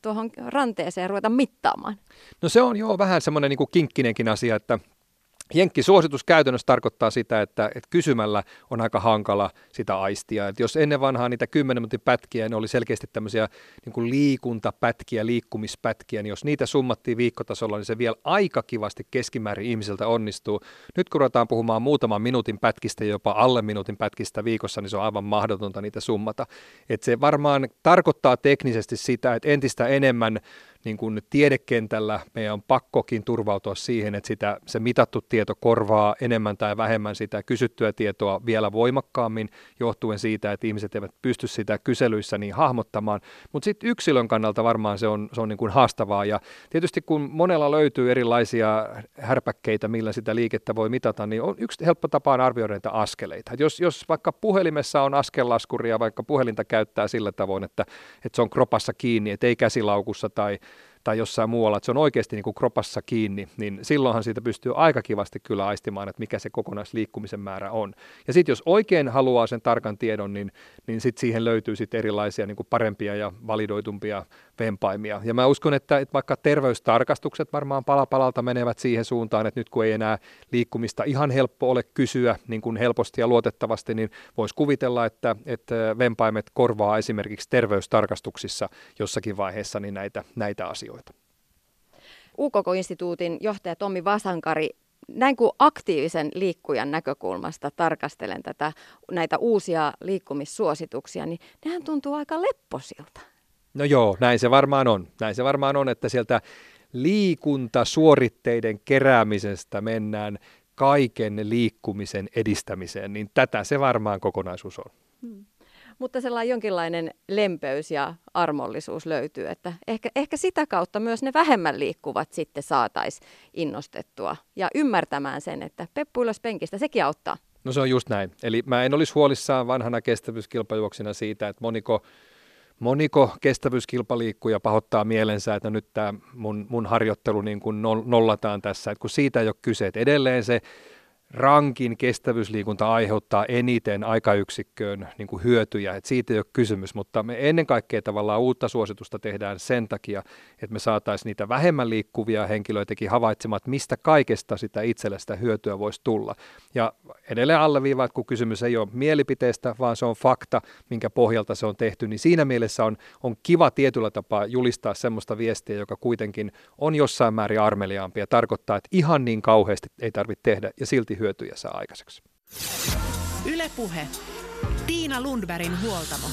Speaker 2: tuohon ranteeseen ja ruveta mittaamaan.
Speaker 3: No se on jo vähän semmoinen niin kinkkinenkin asia, että Jenkki-suositus käytännössä tarkoittaa sitä, että, että kysymällä on aika hankala sitä aistia. Että jos ennen vanhaa niitä 10 minuutin pätkiä, ne oli selkeästi tämmöisiä niin kuin liikuntapätkiä, liikkumispätkiä, niin jos niitä summattiin viikkotasolla, niin se vielä aika kivasti keskimäärin ihmiseltä onnistuu. Nyt kun ruvetaan puhumaan muutaman minuutin pätkistä, jopa alle minuutin pätkistä viikossa, niin se on aivan mahdotonta niitä summata. Että se varmaan tarkoittaa teknisesti sitä, että entistä enemmän niin kuin tiedekentällä meidän on pakkokin turvautua siihen, että sitä, se mitattu tieto korvaa enemmän tai vähemmän sitä kysyttyä tietoa vielä voimakkaammin, johtuen siitä, että ihmiset eivät pysty sitä kyselyissä niin hahmottamaan. Mutta sitten yksilön kannalta varmaan se on, se on niin kuin haastavaa. Ja tietysti kun monella löytyy erilaisia härpäkkeitä, millä sitä liikettä voi mitata, niin on yksi helppo tapa on arvioida niitä askeleita. Jos, jos vaikka puhelimessa on askellaskuria, vaikka puhelinta käyttää sillä tavoin, että, että se on kropassa kiinni, että ei käsilaukussa tai tai jossain muualla, että se on oikeasti niin kuin kropassa kiinni, niin silloinhan siitä pystyy aika kivasti kyllä aistimaan, että mikä se kokonaisliikkumisen määrä on. Ja sitten jos oikein haluaa sen tarkan tiedon, niin, niin sitten siihen löytyy sitten erilaisia niin kuin parempia ja validoitumpia vempaimia. Ja mä uskon, että, että vaikka terveystarkastukset varmaan palapalalta menevät siihen suuntaan, että nyt kun ei enää liikkumista ihan helppo ole kysyä niin kuin helposti ja luotettavasti, niin voisi kuvitella, että, että vempaimet korvaa esimerkiksi terveystarkastuksissa jossakin vaiheessa niin näitä, näitä asioita.
Speaker 2: UKK-instituutin johtaja Tommi Vasankari näin kuin aktiivisen liikkujan näkökulmasta tarkastelen tätä, näitä uusia liikkumissuosituksia, niin nehän tuntuu aika lepposilta.
Speaker 3: No joo, näin se varmaan on. Näin se varmaan on, että sieltä liikuntasuoritteiden keräämisestä mennään kaiken liikkumisen edistämiseen, niin tätä se varmaan kokonaisuus on. Hmm.
Speaker 2: Mutta sellainen jonkinlainen lempeys ja armollisuus löytyy, että ehkä, ehkä sitä kautta myös ne vähemmän liikkuvat sitten saataisiin innostettua ja ymmärtämään sen, että peppu ylös penkistä, sekin auttaa.
Speaker 3: No se on just näin. Eli mä en olisi huolissaan vanhana kestävyyskilpajuoksina siitä, että moniko moniko kestävyyskilpaliikkuja pahoittaa mielensä, että nyt tämä mun, mun harjoittelu niin kuin nollataan tässä, että kun siitä ei ole kyse, että edelleen se rankin kestävyysliikunta aiheuttaa eniten aikayksikköön niin kuin hyötyjä, että siitä ei ole kysymys, mutta me ennen kaikkea tavallaan uutta suositusta tehdään sen takia, että me saataisiin niitä vähemmän liikkuvia henkilöitäkin havaitsemaan, että mistä kaikesta sitä itselle sitä hyötyä voisi tulla. Ja edelleen alleviivaa, että kun kysymys ei ole mielipiteestä, vaan se on fakta, minkä pohjalta se on tehty, niin siinä mielessä on, on kiva tietyllä tapaa julistaa semmoista viestiä, joka kuitenkin on jossain määrin armeliaampi ja tarkoittaa, että ihan niin kauheasti ei tarvitse tehdä ja silti hyötyjä saa aikaiseksi.
Speaker 1: Ylepuhe. Tiina Lundbergin huoltamo.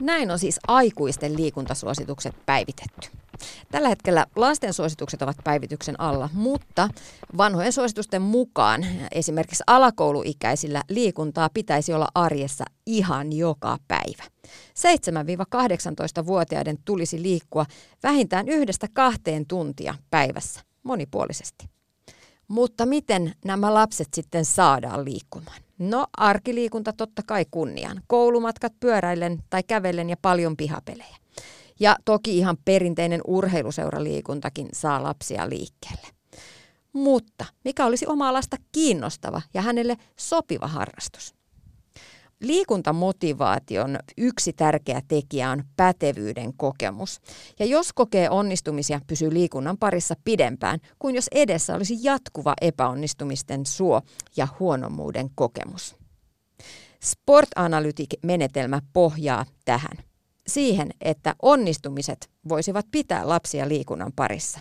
Speaker 2: Näin on siis aikuisten liikuntasuositukset päivitetty. Tällä hetkellä lasten suositukset ovat päivityksen alla, mutta vanhojen suositusten mukaan esimerkiksi alakouluikäisillä liikuntaa pitäisi olla arjessa ihan joka päivä. 7-18-vuotiaiden tulisi liikkua vähintään yhdestä kahteen tuntia päivässä monipuolisesti. Mutta miten nämä lapset sitten saadaan liikkumaan? No arkiliikunta totta kai kunniaan. Koulumatkat pyöräillen tai kävellen ja paljon pihapelejä. Ja toki ihan perinteinen urheiluseuraliikuntakin saa lapsia liikkeelle. Mutta mikä olisi omaa lasta kiinnostava ja hänelle sopiva harrastus? Liikuntamotivaation yksi tärkeä tekijä on pätevyyden kokemus. Ja jos kokee onnistumisia, pysyy liikunnan parissa pidempään kuin jos edessä olisi jatkuva epäonnistumisten suo ja huonommuuden kokemus. Sport Analytic-menetelmä pohjaa tähän – siihen, että onnistumiset voisivat pitää lapsia liikunnan parissa.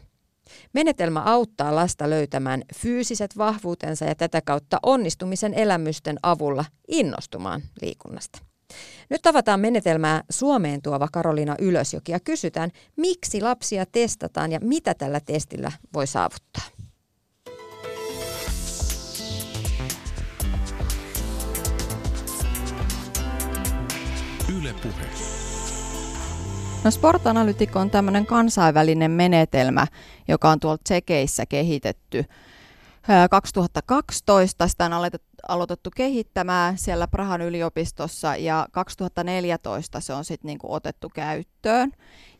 Speaker 2: Menetelmä auttaa lasta löytämään fyysiset vahvuutensa ja tätä kautta onnistumisen elämysten avulla innostumaan liikunnasta. Nyt tavataan menetelmää Suomeen tuova Karolina Ylösjoki ja kysytään, miksi lapsia testataan ja mitä tällä testillä voi saavuttaa.
Speaker 4: Yle Puhe.
Speaker 5: No Sport Analytic on tämmöinen kansainvälinen menetelmä, joka on tuolta Tsekeissä kehitetty. 2012 sitä on aloitettu kehittämään siellä Prahan yliopistossa ja 2014 se on sitten niinku otettu käyttöön.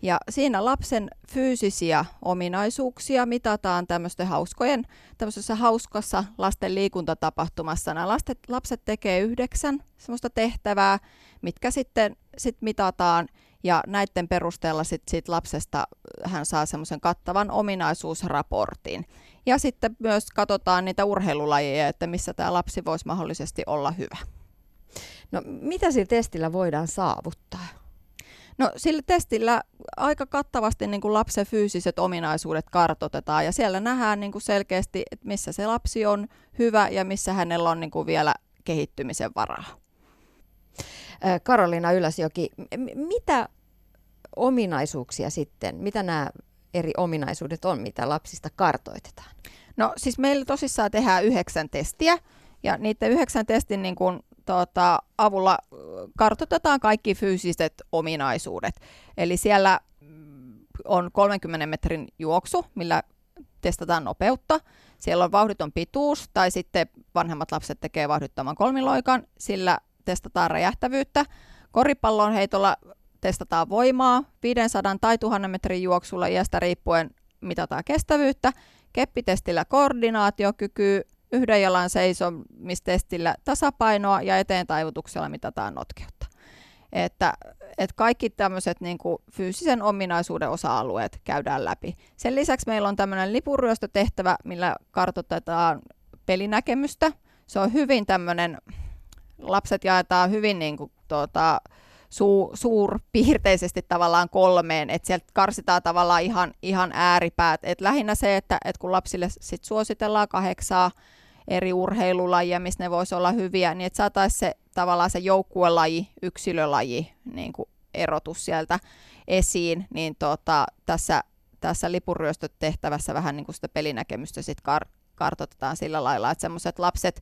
Speaker 5: Ja siinä lapsen fyysisiä ominaisuuksia mitataan hauskojen, tämmöisessä hauskassa lasten liikuntatapahtumassa. Nämä lastet, lapset tekee yhdeksän semmoista tehtävää, mitkä sitten sit mitataan ja näiden perusteella sit sit lapsesta hän saa semmoisen kattavan ominaisuusraportin. Ja sitten myös katsotaan niitä urheilulajeja, että missä tämä lapsi voisi mahdollisesti olla hyvä.
Speaker 2: No mitä sillä testillä voidaan saavuttaa?
Speaker 5: No sillä testillä aika kattavasti niin kuin lapsen fyysiset ominaisuudet kartotetaan ja siellä nähdään niin kuin selkeästi, että missä se lapsi on hyvä ja missä hänellä on niin kuin vielä kehittymisen varaa.
Speaker 2: Karolina Ylösjoki, mitä ominaisuuksia sitten, mitä nämä eri ominaisuudet on, mitä lapsista kartoitetaan?
Speaker 5: No siis meillä tosissaan tehdään yhdeksän testiä ja niiden yhdeksän testin niin kuin, tuota, avulla kartoitetaan kaikki fyysiset ominaisuudet. Eli siellä mm, on 30 metrin juoksu, millä testataan nopeutta. Siellä on vauhditon pituus, tai sitten vanhemmat lapset tekee vauhdittoman kolmiloikan, sillä testataan räjähtävyyttä. Koripallon heitolla testataan voimaa, 500 tai 1000 metrin juoksulla iästä riippuen mitataan kestävyyttä, keppitestillä koordinaatiokyky, yhden jalan seisomistestillä tasapainoa ja eteen taivutuksella mitataan notkeutta. Että, että kaikki tämmöiset niin fyysisen ominaisuuden osa-alueet käydään läpi. Sen lisäksi meillä on tämmöinen lipuryöstötehtävä, millä kartoitetaan pelinäkemystä. Se on hyvin tämmöinen, lapset jaetaan hyvin niin kuin, tuota, su, suurpiirteisesti tavallaan kolmeen, että sieltä karsitaan tavallaan ihan, ihan ääripäät. Et lähinnä se, että et kun lapsille sit suositellaan kahdeksaa eri urheilulajia, missä ne voisi olla hyviä, niin että saataisiin se tavallaan se joukkuelaji, yksilölaji niin kuin erotus sieltä esiin, niin tota, tässä, tässä lipuryöstötehtävässä vähän niin kuin sitä pelinäkemystä sit kar- kartoitetaan sillä lailla, että semmoiset lapset,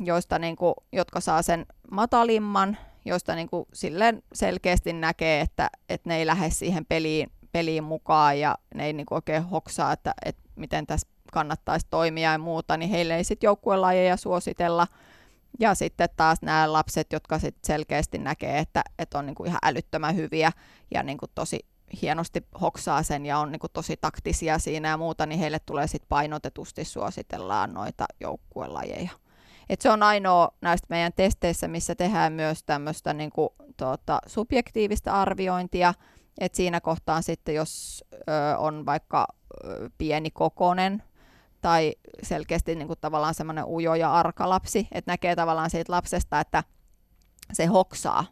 Speaker 5: joista niin kuin, jotka saa sen matalimman, joista niin kuin silleen selkeästi näkee, että, että ne ei lähde siihen peliin, peliin mukaan ja ne ei niin kuin oikein hoksaa, että, että miten tässä kannattaisi toimia ja muuta, niin heille ei sitten joukkuelajeja suositella. Ja sitten taas nämä lapset, jotka sit selkeästi näkee, että, että on niinku ihan älyttömän hyviä ja niinku tosi hienosti hoksaa sen ja on niinku tosi taktisia siinä ja muuta, niin heille tulee sitten painotetusti suositellaan noita joukkuelajeja. Et se on ainoa näistä meidän testeissä, missä tehdään myös tämmöistä niinku, tuota, subjektiivista arviointia, että siinä kohtaan sitten, jos ö, on vaikka pieni kokonen tai selkeästi niin kuin tavallaan semmoinen ujo ja arka lapsi, että näkee tavallaan siitä lapsesta, että se hoksaa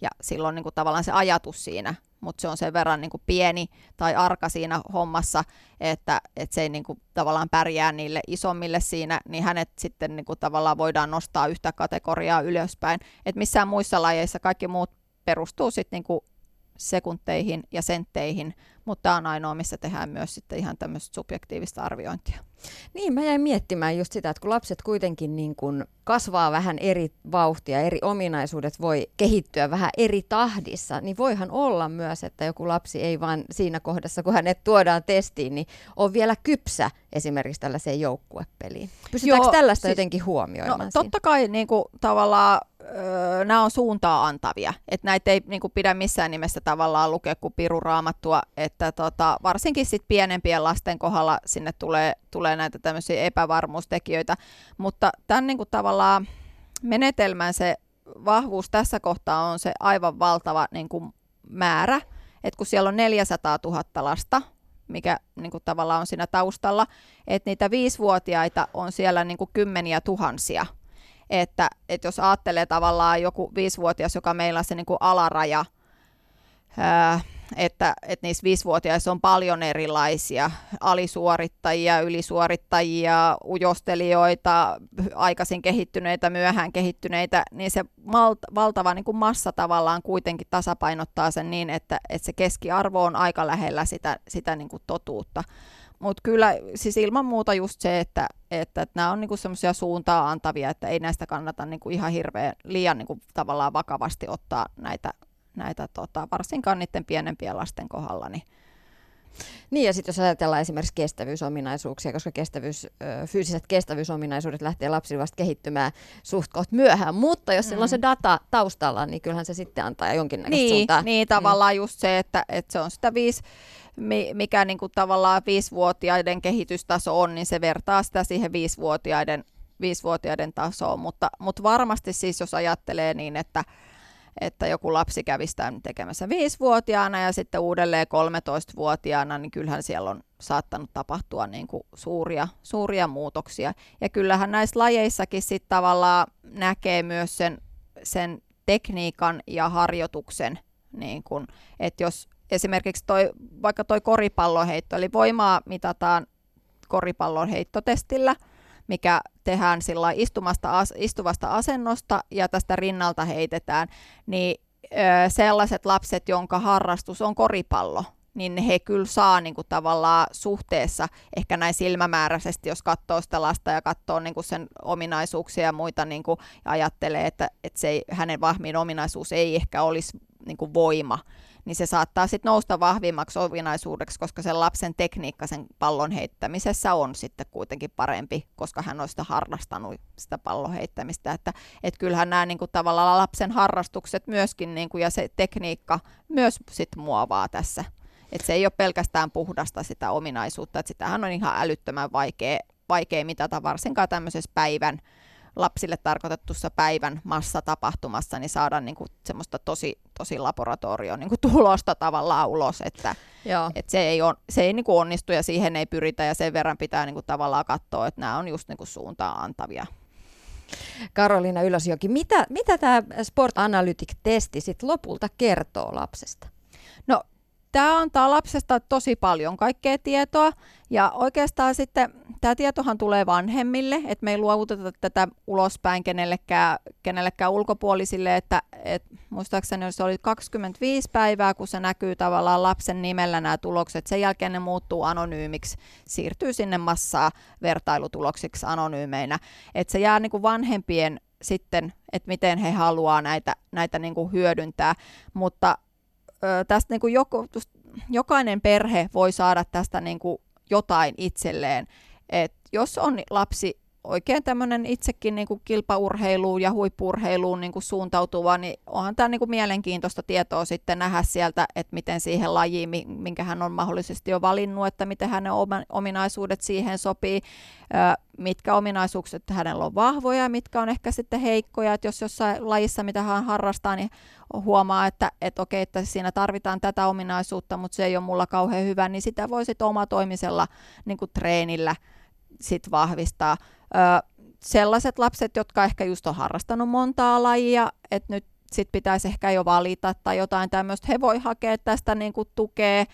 Speaker 5: ja silloin niin kuin tavallaan se ajatus siinä, mutta se on sen verran niin kuin pieni tai arka siinä hommassa, että, että se ei niin kuin tavallaan pärjää niille isommille siinä, niin hänet sitten niin kuin tavallaan voidaan nostaa yhtä kategoriaa ylöspäin. Et missään muissa lajeissa kaikki muut perustuu sitten niin sekunteihin ja sentteihin, mutta tämä on ainoa, missä tehdään myös sitten ihan tämmöistä subjektiivista arviointia.
Speaker 2: Niin, mä jäin miettimään just sitä, että kun lapset kuitenkin niin kun kasvaa vähän eri vauhtia, eri ominaisuudet voi kehittyä vähän eri tahdissa, niin voihan olla myös, että joku lapsi ei vaan siinä kohdassa, kun hänet tuodaan testiin, niin on vielä kypsä esimerkiksi tällaiseen joukkuepeliin. Pystytäänkö Joo, tällaista siis, jotenkin huomioimaan?
Speaker 5: No, totta kai niin kuin, tavallaan öö, nämä on suuntaa antavia. Että näitä ei niin kuin, pidä missään nimessä tavallaan lukea kuin piruraamattua, että tota, varsinkin sit pienempien lasten kohdalla sinne tulee, tulee näitä tämmöisiä epävarmuustekijöitä. Mutta tämän niin kuin, tavallaan menetelmän se vahvuus tässä kohtaa on se aivan valtava niin kuin, määrä, että kun siellä on 400 000 lasta, mikä niin kuin, tavallaan on siinä taustalla, että niitä viisivuotiaita on siellä niin kuin, kymmeniä tuhansia – että, että jos ajattelee tavallaan joku viisivuotias, joka meillä on se niin kuin alaraja, että, että niissä viisivuotiaissa on paljon erilaisia alisuorittajia, ylisuorittajia, ujostelijoita, aikaisin kehittyneitä, myöhään kehittyneitä, niin se valtava niin kuin massa tavallaan kuitenkin tasapainottaa sen niin, että, että se keskiarvo on aika lähellä sitä, sitä niin kuin totuutta. Mutta kyllä siis ilman muuta just se, että, että, että nämä on niinku semmoisia suuntaa antavia, että ei näistä kannata niinku ihan hirveän liian niinku tavallaan vakavasti ottaa näitä, näitä tota, varsinkaan niiden pienempien lasten kohdalla, niin
Speaker 2: niin ja sitten jos ajatellaan esimerkiksi kestävyysominaisuuksia, koska kestävyys, fyysiset kestävyysominaisuudet lähtee lapsilla vasta kehittymään suht koht myöhään, mutta jos mm. sillä on se data taustalla, niin kyllähän se sitten antaa jonkinnäköistä
Speaker 5: niin,
Speaker 2: suuntaa.
Speaker 5: Niin, tavallaan mm. just se, että, että se on sitä viisi mikä niin kuin tavallaan viisivuotiaiden kehitystaso on, niin se vertaa sitä siihen viisivuotiaiden, viisivuotiaiden tasoon. Mutta, mutta varmasti siis, jos ajattelee niin, että, että joku lapsi kävisi tämän tekemässä viisivuotiaana ja sitten uudelleen 13-vuotiaana, niin kyllähän siellä on saattanut tapahtua niin kuin suuria, suuria muutoksia. Ja kyllähän näissä lajeissakin sitten tavallaan näkee myös sen, sen tekniikan ja harjoituksen, niin kun, että jos esimerkiksi toi, vaikka toi koripalloheitto, eli voimaa mitataan koripallon heittotestillä, mikä tehdään sillä istumasta, as, istuvasta asennosta ja tästä rinnalta heitetään, niin ö, sellaiset lapset, jonka harrastus on koripallo, niin he kyllä saa niin kuin, tavallaan suhteessa, ehkä näin silmämääräisesti, jos katsoo sitä lasta ja katsoo niin kuin sen ominaisuuksia ja muita, niin kuin, ja ajattelee, että, että se ei, hänen vahvin ominaisuus ei ehkä olisi niin kuin voima, niin se saattaa sitten nousta vahvimmaksi ominaisuudeksi, koska sen lapsen tekniikka sen pallon heittämisessä on sitten kuitenkin parempi, koska hän on sitä harrastanut sitä pallon heittämistä. Että et kyllähän nämä niin kuin, tavallaan lapsen harrastukset myöskin niin kuin, ja se tekniikka myös sitten muovaa tässä. Et se ei ole pelkästään puhdasta sitä ominaisuutta, että sitähän on ihan älyttömän vaikea, vaikea mitata varsinkaan tämmöisessä päivän lapsille tarkoitettussa päivän massatapahtumassa, niin saadaan niin kuin semmoista tosi, tosi laboratorio niin kuin tulosta tavallaan ulos, että, Joo. että se ei, on, se ei niin kuin onnistu ja siihen ei pyritä ja sen verran pitää niin kuin tavallaan katsoa, että nämä on just niin kuin suuntaan antavia.
Speaker 2: Karoliina Ylösjoki, mitä, mitä tämä Sport Analytic-testi sitten lopulta kertoo lapsesta?
Speaker 5: Tämä antaa lapsesta tosi paljon kaikkea tietoa ja oikeastaan sitten tämä tietohan tulee vanhemmille, että me ei luovuteta tätä ulospäin kenellekään, kenellekään ulkopuolisille, että et, muistaakseni se oli 25 päivää, kun se näkyy tavallaan lapsen nimellä nämä tulokset. Sen jälkeen ne muuttuu anonyymiksi, siirtyy sinne massaa vertailutuloksiksi anonyymeinä. Että se jää niin kuin vanhempien sitten, että miten he haluaa näitä, näitä niin kuin hyödyntää, mutta tästä niin kuin joko, jokainen perhe voi saada tästä niin kuin jotain itselleen. Et jos on lapsi oikein tämmöinen itsekin niin kuin kilpaurheiluun ja huippurheiluun niin kuin suuntautuva, niin onhan tämä niin kuin mielenkiintoista tietoa sitten nähdä sieltä, että miten siihen lajiin, minkä hän on mahdollisesti jo valinnut, että miten hänen ominaisuudet siihen sopii, mitkä ominaisuukset hänellä on vahvoja ja mitkä on ehkä sitten heikkoja, että jos jossain lajissa, mitä hän harrastaa, niin huomaa, että, että okei, että siinä tarvitaan tätä ominaisuutta, mutta se ei ole mulla kauhean hyvä, niin sitä voi sitten omatoimisella niin kuin treenillä sit vahvistaa. Sellaiset lapset, jotka ehkä just on harrastanut montaa lajia, että nyt sit pitäisi ehkä jo valita tai jotain tämmöistä, he voi hakea tästä niin kuin tukea.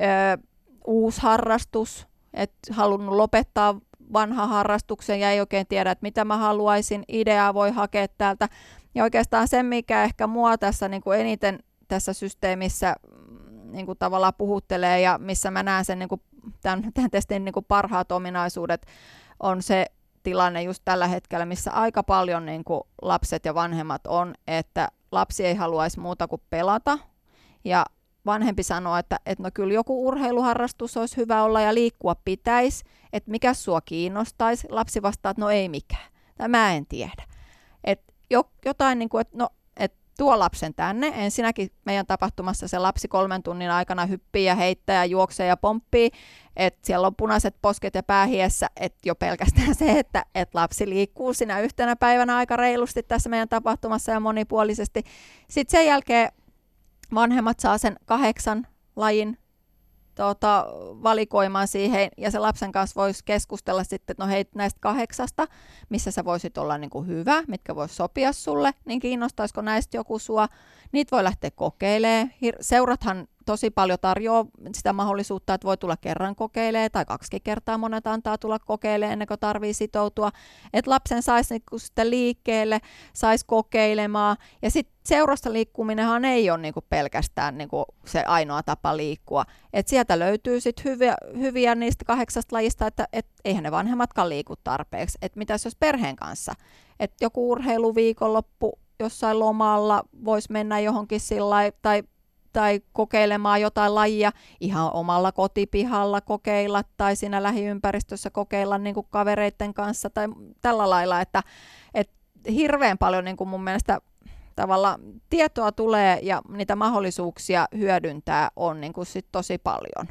Speaker 5: Ö, uusi harrastus, että halunnut lopettaa vanha harrastuksen ja ei oikein tiedä, että mitä mä haluaisin. Ideaa voi hakea täältä. Ja oikeastaan se, mikä ehkä mua tässä niin kuin eniten tässä systeemissä mm, niin kuin tavallaan puhuttelee ja missä mä näen sen niin kuin tämän, tämän testin niin kuin parhaat ominaisuudet, on se tilanne just tällä hetkellä, missä aika paljon niin kuin lapset ja vanhemmat on, että lapsi ei haluaisi muuta kuin pelata ja vanhempi sanoo, että, että no kyllä joku urheiluharrastus olisi hyvä olla ja liikkua pitäisi, että mikä sua kiinnostaisi. Lapsi vastaa, että no ei mikään, tai mä en tiedä. Et jo, jotain niin kuin, että no tuo lapsen tänne. Ensinnäkin meidän tapahtumassa se lapsi kolmen tunnin aikana hyppii ja heittää ja juoksee ja pomppii. Et siellä on punaiset posket ja päähiessä, että jo pelkästään se, että et lapsi liikkuu siinä yhtenä päivänä aika reilusti tässä meidän tapahtumassa ja monipuolisesti. Sitten sen jälkeen vanhemmat saa sen kahdeksan lajin tota, valikoimaan siihen, ja se lapsen kanssa voisi keskustella sitten, että no hei, näistä kahdeksasta, missä sä voisit olla niin kuin hyvä, mitkä voisi sopia sulle, niin kiinnostaisiko näistä joku sua. Niitä voi lähteä kokeilemaan. Seurathan tosi paljon tarjoaa sitä mahdollisuutta, että voi tulla kerran kokeilemaan tai kaksi kertaa monet antaa tulla kokeilemaan ennen kuin tarvii sitoutua. Että lapsen saisi niinku sitten liikkeelle, saisi kokeilemaan ja sitten seurasta liikkuminenhan ei ole niinku pelkästään niinku se ainoa tapa liikkua. Et sieltä löytyy sitten hyviä, hyviä niistä kahdeksasta lajista, että et eihän ne vanhemmatkaan liiku tarpeeksi. Että mitäs jos perheen kanssa? Että joku urheiluviikonloppu jossain lomalla voisi mennä johonkin sillä tai tai kokeilemaan jotain lajia ihan omalla kotipihalla kokeilla tai siinä lähiympäristössä kokeilla niin kuin kavereiden kanssa tai tällä lailla, että, että hirveän paljon niin kuin mun mielestä tavalla tietoa tulee ja niitä mahdollisuuksia hyödyntää on niin kuin sit tosi paljon.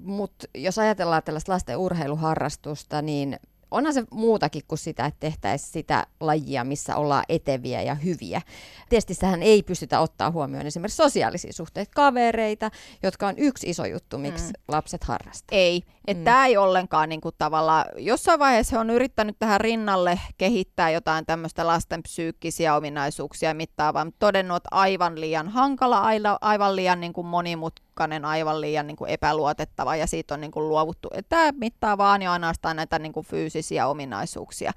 Speaker 2: Mutta jos ajatellaan tällaista lasten urheiluharrastusta, niin onhan se muutakin kuin sitä, että tehtäisiin sitä lajia, missä ollaan eteviä ja hyviä. Testissähän ei pystytä ottaa huomioon esimerkiksi sosiaalisia suhteita, kavereita, jotka on yksi iso juttu, miksi mm. lapset harrastavat.
Speaker 5: Ei, että mm. tämä ei ollenkaan niin kuin tavallaan, jossain vaiheessa on yrittänyt tähän rinnalle kehittää jotain tämmöistä lasten psyykkisiä ominaisuuksia mittaavaa, mutta todennut, että aivan liian hankala, aivan liian niin kuin monimutkainen, aivan liian niin kuin epäluotettava ja siitä on niin kuin luovuttu. Tämä mittaa vaan jo ainoastaan näitä niin kuin fyysisiä ominaisuuksia.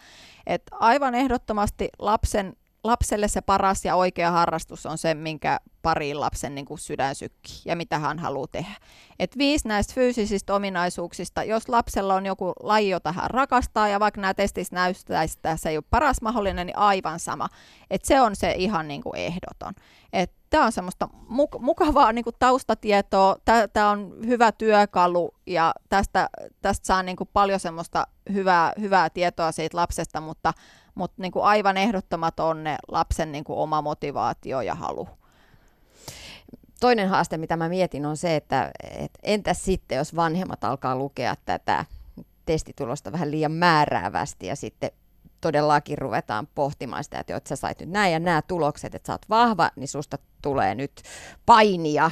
Speaker 5: Et aivan ehdottomasti lapsen lapselle se paras ja oikea harrastus on se, minkä pariin lapsen niin kuin sydän sykkii ja mitä hän haluaa tehdä. Et viisi näistä fyysisistä ominaisuuksista, jos lapsella on joku laji, jota hän rakastaa ja vaikka nämä testit näyttäisi, että se ei ole paras mahdollinen, niin aivan sama. Et se on se ihan niin kuin ehdoton. Tämä on semmoista muk- mukavaa niin kuin taustatietoa, tämä on hyvä työkalu ja tästä, tästä saa niin kuin paljon semmoista hyvää, hyvää tietoa siitä lapsesta, mutta mutta niin kuin aivan ehdottomat on ne lapsen niin kuin oma motivaatio ja halu.
Speaker 2: Toinen haaste, mitä mä mietin, on se, että et entäs sitten, jos vanhemmat alkaa lukea tätä testitulosta vähän liian määräävästi ja sitten todellakin ruvetaan pohtimaan sitä, että jos sä sait nyt näin ja nämä tulokset, että sä oot vahva, niin susta tulee nyt painia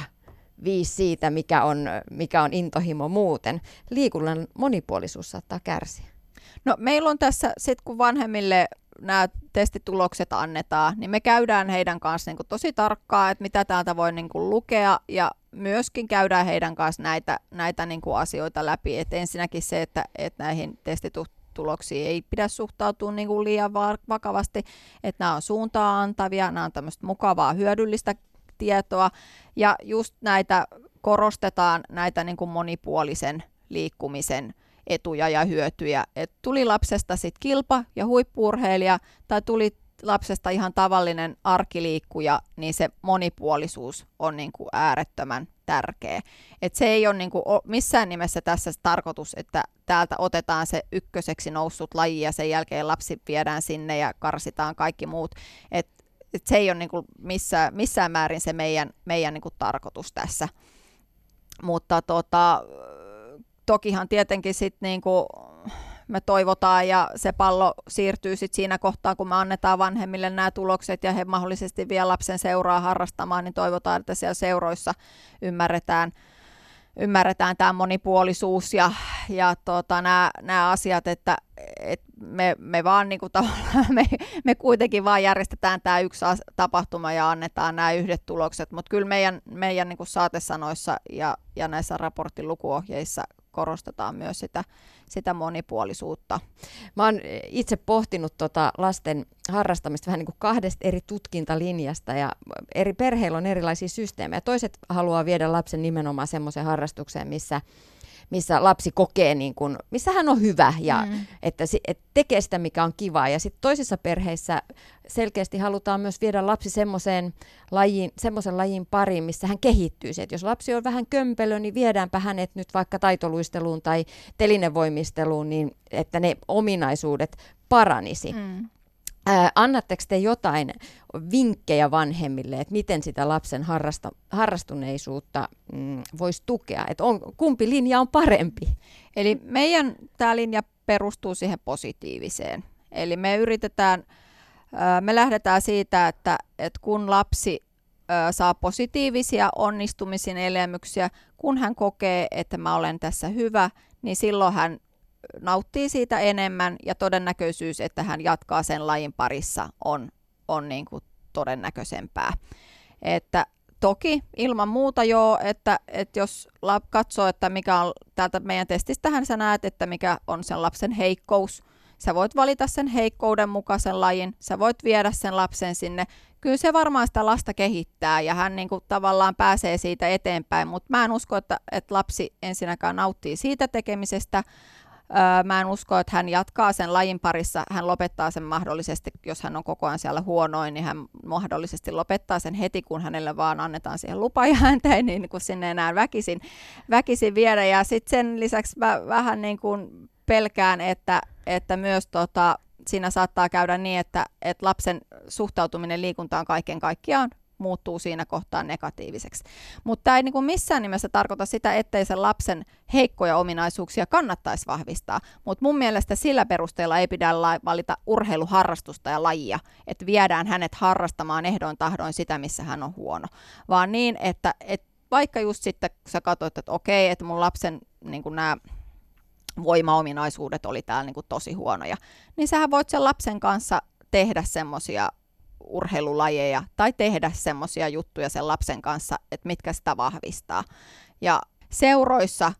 Speaker 2: viisi siitä, mikä on, mikä on intohimo muuten. Liikunnan monipuolisuus saattaa kärsiä.
Speaker 5: No meillä on tässä, sit kun vanhemmille nämä testitulokset annetaan, niin me käydään heidän kanssa niin kuin tosi tarkkaa, että mitä täältä voi niin kuin lukea. Ja myöskin käydään heidän kanssa näitä, näitä niin kuin asioita läpi. Et ensinnäkin se, että, että näihin testituloksiin ei pidä suhtautua niin kuin liian vakavasti, että nämä on suuntaa antavia, nämä on tämmöistä mukavaa, hyödyllistä tietoa. Ja just näitä korostetaan näitä niin kuin monipuolisen liikkumisen etuja ja hyötyjä. Et tuli lapsesta sitten kilpa ja huippuurheilija tai tuli lapsesta ihan tavallinen arkiliikkuja, niin se monipuolisuus on niin kuin äärettömän tärkeä. Et se ei ole niin kuin missään nimessä tässä tarkoitus, että täältä otetaan se ykköseksi noussut laji ja sen jälkeen lapsi viedään sinne ja karsitaan kaikki muut. Et, et se ei ole niin kuin missään, missään määrin se meidän, meidän niin kuin tarkoitus tässä. Mutta tota, tokihan tietenkin sitten niinku me toivotaan ja se pallo siirtyy sitten siinä kohtaa, kun me annetaan vanhemmille nämä tulokset ja he mahdollisesti vie lapsen seuraa harrastamaan, niin toivotaan, että siellä seuroissa ymmärretään, ymmärretään tämä monipuolisuus ja, ja tota, nämä, nämä asiat, että et me, me vaan niinku me, me kuitenkin vaan järjestetään tämä yksi tapahtuma ja annetaan nämä yhdet tulokset, mutta kyllä meidän, meidän niinku saatesanoissa ja, ja näissä raportin lukuohjeissa korostetaan myös sitä, sitä monipuolisuutta.
Speaker 2: Mä oon itse pohtinut tota lasten harrastamista vähän niin kuin kahdesta eri tutkintalinjasta ja eri perheillä on erilaisia systeemejä. Toiset haluaa viedä lapsen nimenomaan semmoiseen harrastukseen, missä missä lapsi kokee, niin kuin, missä hän on hyvä ja mm. että, että tekee sitä, mikä on kivaa. Ja sitten toisissa perheissä selkeästi halutaan myös viedä lapsi semmoiseen lajiin, semmoisen lajin pariin, missä hän kehittyy. Et jos lapsi on vähän kömpelö, niin viedäänpä hänet nyt vaikka taitoluisteluun tai telinevoimisteluun, niin että ne ominaisuudet paranisi. Mm. Ää, annatteko te jotain vinkkejä vanhemmille, että miten sitä lapsen harrasta, harrastuneisuutta mm, voisi tukea? Että on, kumpi linja on parempi?
Speaker 5: Eli meidän tämä linja perustuu siihen positiiviseen. Eli me yritetään, ää, me lähdetään siitä, että, että kun lapsi saa positiivisia onnistumisen elämyksiä, kun hän kokee, että mä olen tässä hyvä, niin silloin hän nauttii siitä enemmän ja todennäköisyys, että hän jatkaa sen lajin parissa on, on niin kuin todennäköisempää. Että toki ilman muuta joo, että, että jos lap katsoo, että mikä on täältä meidän testistähän sä näet, että mikä on sen lapsen heikkous, sä voit valita sen heikkouden mukaisen lajin, sä voit viedä sen lapsen sinne. Kyllä se varmaan sitä lasta kehittää ja hän niin kuin tavallaan pääsee siitä eteenpäin, mutta mä en usko, että, että lapsi ensinnäkään nauttii siitä tekemisestä, Öö, mä en usko, että hän jatkaa sen lajin parissa. Hän lopettaa sen mahdollisesti, jos hän on koko ajan siellä huonoin, niin hän mahdollisesti lopettaa sen heti, kun hänelle vaan annetaan siihen lupa ja häntä ei niin kuin sinne enää väkisin, väkisin viedä. Ja sitten sen lisäksi mä vähän niin kuin pelkään, että, että myös tota, siinä saattaa käydä niin, että, että lapsen suhtautuminen liikuntaan kaiken kaikkiaan muuttuu siinä kohtaa negatiiviseksi. Mutta tämä ei niin kuin missään nimessä tarkoita sitä, ettei sen lapsen heikkoja ominaisuuksia kannattaisi vahvistaa. Mutta mun mielestä sillä perusteella ei pidä valita urheiluharrastusta ja lajia, että viedään hänet harrastamaan ehdoin tahdoin sitä, missä hän on huono. Vaan niin, että, että vaikka just sitten, kun sä katsoit, että okei, että mun lapsen niin nämä voimaominaisuudet oli täällä niin tosi huonoja, niin sähän voit sen lapsen kanssa tehdä semmoisia urheilulajeja tai tehdä semmoisia juttuja sen lapsen kanssa, että mitkä sitä vahvistaa. Ja seuroissa,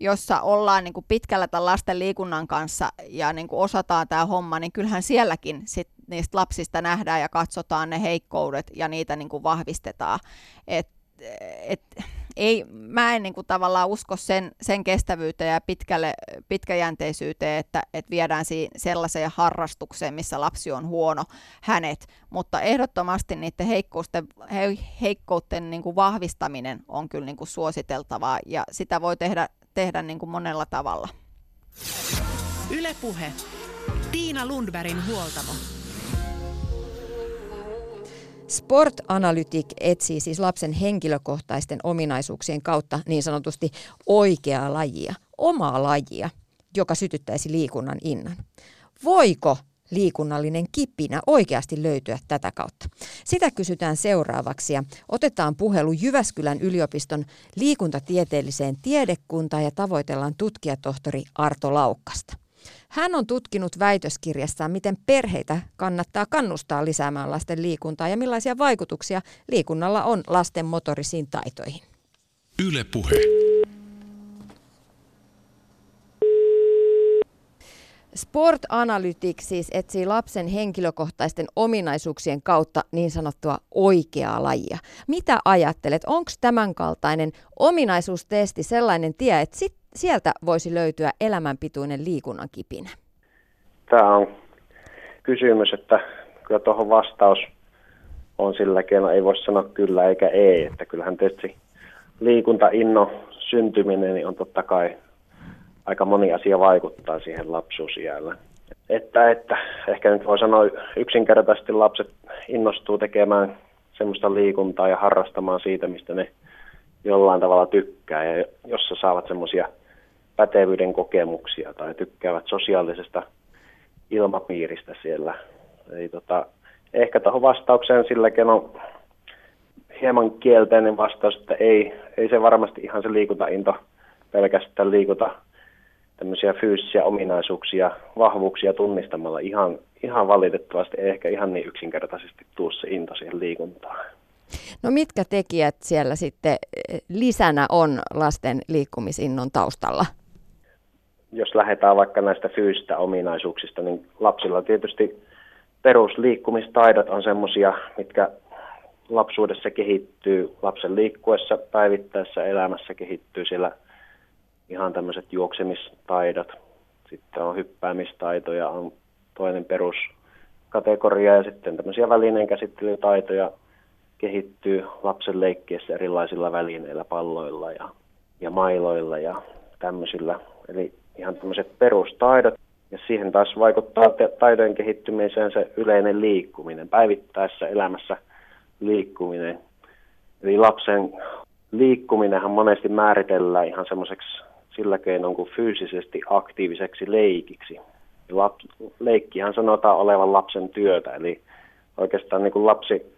Speaker 5: jossa ollaan niin kuin pitkällä tämän lasten liikunnan kanssa ja niin kuin osataan tämä homma, niin kyllähän sielläkin sit niistä lapsista nähdään ja katsotaan ne heikkoudet ja niitä niin kuin vahvistetaan. Et, et, ei, mä en niin kuin tavallaan usko sen, sen kestävyyteen ja pitkälle, pitkäjänteisyyteen, että, että viedään si- sellaiseen harrastukseen, missä lapsi on huono hänet, mutta ehdottomasti niiden heikkousten, he, heikkouden niin kuin vahvistaminen on kyllä niin kuin suositeltavaa ja sitä voi tehdä, tehdä niin kuin monella tavalla.
Speaker 1: Ylepuhe. Tiina Lundbergin huoltamo.
Speaker 2: Sport Analytic etsii siis lapsen henkilökohtaisten ominaisuuksien kautta niin sanotusti oikeaa lajia, omaa lajia, joka sytyttäisi liikunnan innan. Voiko liikunnallinen kipinä oikeasti löytyä tätä kautta? Sitä kysytään seuraavaksi ja otetaan puhelu Jyväskylän yliopiston liikuntatieteelliseen tiedekuntaan ja tavoitellaan tutkijatohtori Arto Laukkasta. Hän on tutkinut väitöskirjassaan, miten perheitä kannattaa kannustaa lisäämään lasten liikuntaa ja millaisia vaikutuksia liikunnalla on lasten motorisiin taitoihin. Yle puhe. Sport Analytics siis etsii lapsen henkilökohtaisten ominaisuuksien kautta niin sanottua oikeaa lajia. Mitä ajattelet, onko tämänkaltainen ominaisuustesti sellainen tie, että sit sieltä voisi löytyä elämänpituinen liikunnan kipinä?
Speaker 4: Tämä on kysymys, että kyllä tuohon vastaus on sillä keinoin, ei voi sanoa kyllä eikä ei, että kyllähän tietysti liikuntainno syntyminen niin on totta kai aika moni asia vaikuttaa siihen lapsuusiällä. Että, että ehkä nyt voi sanoa yksinkertaisesti lapset innostuu tekemään semmoista liikuntaa ja harrastamaan siitä, mistä ne jollain tavalla tykkää ja jossa saavat semmoisia pätevyyden kokemuksia tai tykkäävät sosiaalisesta ilmapiiristä siellä. Eli tota, ehkä tuohon vastaukseen silläkin on hieman kielteinen vastaus, että ei, ei se varmasti ihan se liikuntainto pelkästään liikuta tämmöisiä fyysisiä ominaisuuksia, vahvuuksia tunnistamalla ihan, ihan valitettavasti, ehkä ihan niin yksinkertaisesti tuu se into siihen liikuntaan.
Speaker 2: No mitkä tekijät siellä sitten eh, lisänä on lasten liikkumisinnon taustalla?
Speaker 4: Jos lähdetään vaikka näistä fyysistä ominaisuuksista, niin lapsilla tietysti perusliikkumistaidot on semmoisia, mitkä lapsuudessa kehittyy, lapsen liikkuessa, päivittäisessä elämässä kehittyy siellä ihan tämmöiset juoksemistaidot, sitten on hyppäämistaitoja, on toinen peruskategoria ja sitten tämmöisiä välineen käsittelytaitoja kehittyy lapsen leikkiessä erilaisilla välineillä, palloilla ja, ja mailoilla ja tämmöisillä. Eli ihan tämmöiset perustaidot. Ja siihen taas vaikuttaa taitojen kehittymiseen se yleinen liikkuminen, päivittäisessä elämässä liikkuminen. Eli lapsen liikkuminenhan monesti määritellään ihan semmoiseksi sillä keinoin kuin fyysisesti aktiiviseksi leikiksi. leikkihan sanotaan olevan lapsen työtä, eli oikeastaan niin kuin lapsi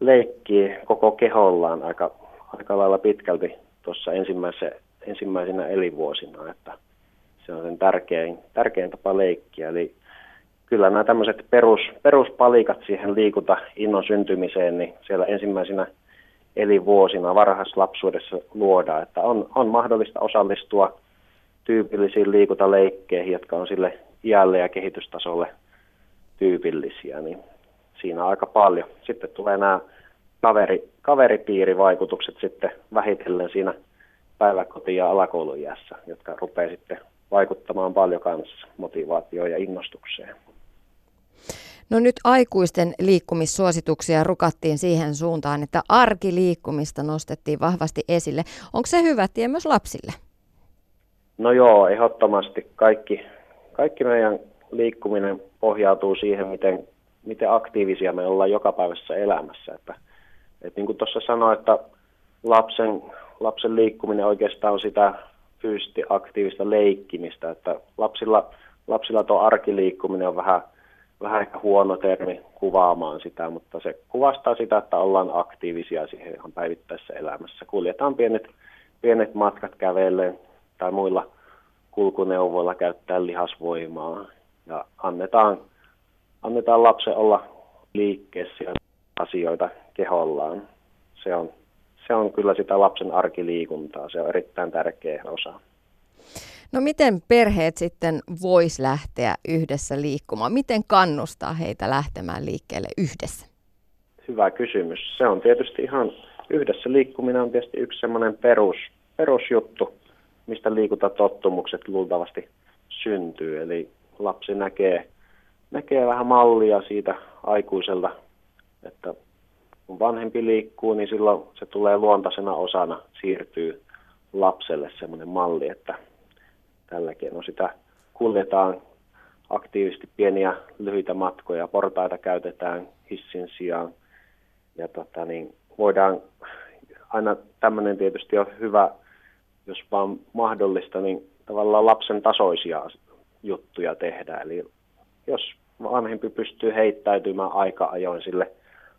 Speaker 4: leikkii koko kehollaan aika, aika lailla pitkälti tuossa ensimmäisenä elinvuosina, että se on sen tärkein, tärkein tapa leikkiä. Eli kyllä nämä tämmöiset perus, peruspalikat siihen liikuta innon syntymiseen, niin siellä ensimmäisenä elinvuosina varhaislapsuudessa luodaan, että on, on mahdollista osallistua tyypillisiin liikuntaleikkeihin, jotka on sille iälle ja kehitystasolle tyypillisiä, niin siinä aika paljon. Sitten tulee nämä kaveri, kaveripiirivaikutukset sitten vähitellen siinä päiväkoti- ja alakoulujässä, jotka rupeaa sitten vaikuttamaan paljon kanssa motivaatioon ja innostukseen.
Speaker 2: No nyt aikuisten liikkumissuosituksia rukattiin siihen suuntaan, että arkiliikkumista nostettiin vahvasti esille. Onko se hyvä tie myös lapsille?
Speaker 4: No joo, ehdottomasti. Kaikki, kaikki meidän liikkuminen pohjautuu siihen, miten, miten aktiivisia me ollaan jokapäiväisessä elämässä. Että, että niin kuin tuossa sanoin, että lapsen, lapsen liikkuminen oikeastaan on sitä fyysisesti aktiivista leikkimistä, että lapsilla, lapsilla tuo arkiliikkuminen on vähän vähän ehkä huono termi kuvaamaan sitä, mutta se kuvastaa sitä, että ollaan aktiivisia siihen ihan päivittäisessä elämässä. Kuljetaan pienet, pienet matkat kävellen tai muilla kulkuneuvoilla käyttää lihasvoimaa ja annetaan, annetaan lapsen olla liikkeessä ja asioita kehollaan. Se on, se on kyllä sitä lapsen arkiliikuntaa, se on erittäin tärkeä osa.
Speaker 2: No miten perheet sitten vois lähteä yhdessä liikkumaan? Miten kannustaa heitä lähtemään liikkeelle yhdessä?
Speaker 4: Hyvä kysymys. Se on tietysti ihan, yhdessä liikkuminen on tietysti yksi semmoinen perus, perusjuttu, mistä liikuntatottumukset luultavasti syntyy. Eli lapsi näkee, näkee vähän mallia siitä aikuiselta, että kun vanhempi liikkuu, niin silloin se tulee luontaisena osana, siirtyy lapselle semmoinen malli, että tällä keinoin sitä kuljetaan aktiivisesti pieniä lyhyitä matkoja, portaita käytetään hissin sijaan. Ja tota, niin voidaan, aina tämmöinen tietysti on hyvä, jos vaan mahdollista, niin tavallaan lapsen tasoisia juttuja tehdä. Eli jos vanhempi pystyy heittäytymään aika ajoin sille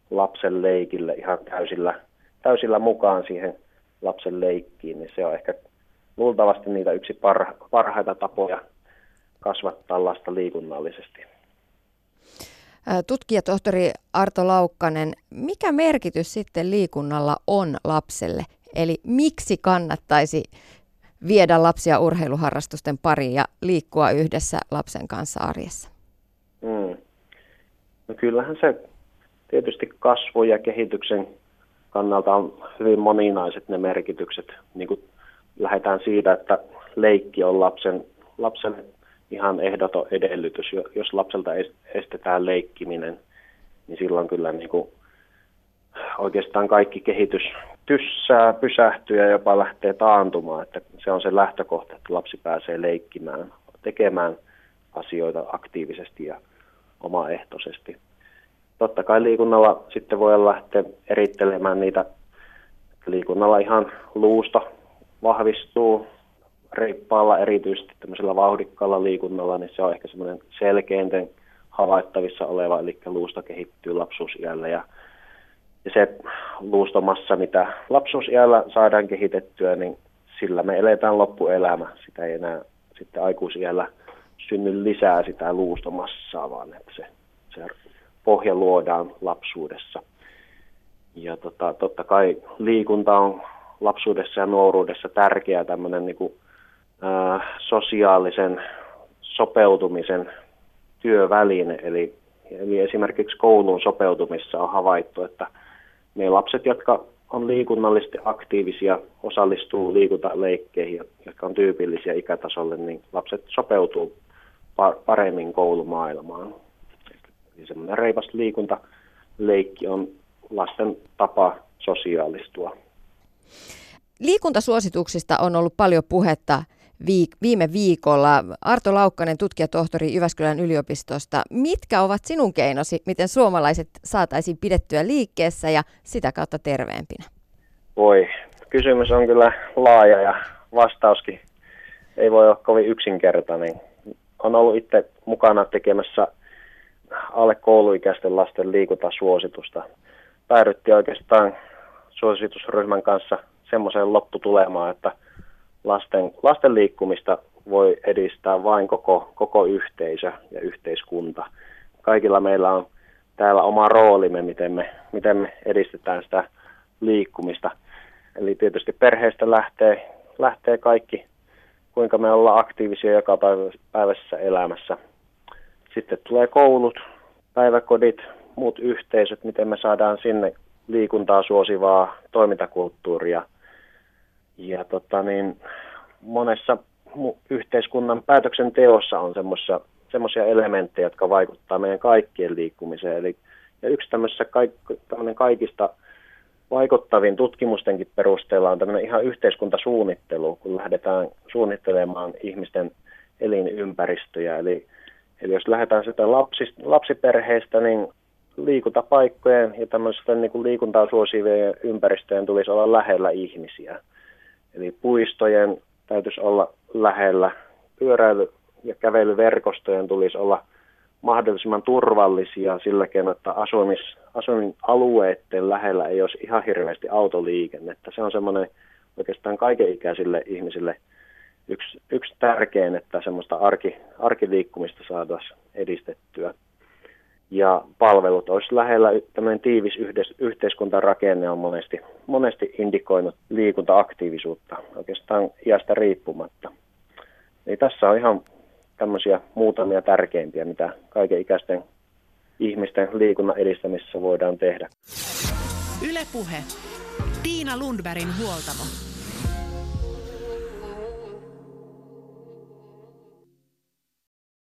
Speaker 4: lapsen leikille ihan täysillä, täysillä mukaan siihen lapsen leikkiin, niin se on ehkä luultavasti niitä yksi parha, parhaita tapoja kasvattaa lasta liikunnallisesti.
Speaker 2: Tutkija tohtori Arto Laukkanen, mikä merkitys sitten liikunnalla on lapselle? Eli miksi kannattaisi viedä lapsia urheiluharrastusten pariin ja liikkua yhdessä lapsen kanssa arjessa?
Speaker 4: Mm. No kyllähän se tietysti kasvu- ja kehityksen kannalta on hyvin moninaiset ne merkitykset. Niin kuin lähdetään siitä, että leikki on lapsen, lapsen ihan ehdoton edellytys. Jos lapselta estetään leikkiminen, niin silloin kyllä niin kuin oikeastaan kaikki kehitys tyssää, pysähtyy ja jopa lähtee taantumaan. Että se on se lähtökohta, että lapsi pääsee leikkimään, tekemään asioita aktiivisesti ja omaehtoisesti. Totta kai liikunnalla sitten voi lähteä erittelemään niitä. Liikunnalla ihan luusta vahvistuu reippaalla erityisesti tämmöisellä vauhdikkaalla liikunnalla, niin se on ehkä semmoinen selkeinten havaittavissa oleva, eli luusta kehittyy lapsuusiällä ja ja se luustomassa, mitä lapsuusiällä saadaan kehitettyä, niin sillä me eletään loppuelämä. Sitä ei enää sitten aikuisiällä synny lisää sitä luustomassaa, vaan että se, se pohja luodaan lapsuudessa. Ja tota, totta kai liikunta on lapsuudessa ja nuoruudessa tärkeä tämmöinen niin kuin, ää, sosiaalisen sopeutumisen työväline. Eli, eli esimerkiksi kouluun sopeutumissa on havaittu, että ne lapset, jotka on liikunnallisesti aktiivisia, osallistuu liikuntaleikkeihin, jotka on tyypillisiä ikätasolle, niin lapset sopeutuu paremmin koulumaailmaan. Eli semmoinen reipas liikuntaleikki on lasten tapa sosiaalistua.
Speaker 2: Liikuntasuosituksista on ollut paljon puhetta viik- viime viikolla. Arto Laukkanen, tutkijatohtori Jyväskylän yliopistosta. Mitkä ovat sinun keinosi, miten suomalaiset saataisiin pidettyä liikkeessä ja sitä kautta terveempinä?
Speaker 4: Voi, kysymys on kyllä laaja ja vastauskin ei voi olla kovin yksinkertainen. On ollut itse mukana tekemässä alle kouluikäisten lasten liikuntasuositusta. Päädyttiin oikeastaan suositusryhmän kanssa semmoiseen lopputulemaan, että – lasten, lasten liikkumista voi edistää vain koko, koko yhteisö ja yhteiskunta. Kaikilla meillä on täällä oma roolimme, miten me, miten me edistetään sitä liikkumista. Eli tietysti perheestä lähtee, lähtee kaikki, kuinka me ollaan aktiivisia joka päivässä elämässä. Sitten tulee koulut, päiväkodit, muut yhteisöt, miten me saadaan sinne liikuntaa suosivaa toimintakulttuuria – ja tota niin, monessa yhteiskunnan päätöksenteossa on semmoisia elementtejä, jotka vaikuttavat meidän kaikkien liikkumiseen. Eli, ja yksi tämmöisessä kaik, kaikista vaikuttavin tutkimustenkin perusteella on tämmöinen ihan yhteiskuntasuunnittelu, kun lähdetään suunnittelemaan ihmisten elinympäristöjä. Eli, eli jos lähdetään sitä lapsis, lapsiperheistä, niin liikuntapaikkojen ja tämmöisten niin liikuntaa suosivien ympäristöjen tulisi olla lähellä ihmisiä. Eli puistojen täytyisi olla lähellä, pyöräily- ja kävelyverkostojen tulisi olla mahdollisimman turvallisia sillä keinoin, että asumis, asuinalueiden lähellä ei olisi ihan hirveästi autoliikennettä. Se on semmoinen oikeastaan kaikenikäisille ihmisille yksi, yksi tärkein, että semmoista arki, arkiliikkumista saataisiin edistettyä ja palvelut olisi lähellä. Tämmöinen tiivis yhteiskuntarakenne on monesti, monesti indikoinut liikuntaaktiivisuutta oikeastaan iästä riippumatta. Eli tässä on ihan tämmöisiä muutamia tärkeimpiä, mitä kaiken ikäisten ihmisten liikunnan edistämisessä voidaan tehdä.
Speaker 1: Ylepuhe. Tiina Lundbergin huoltamo.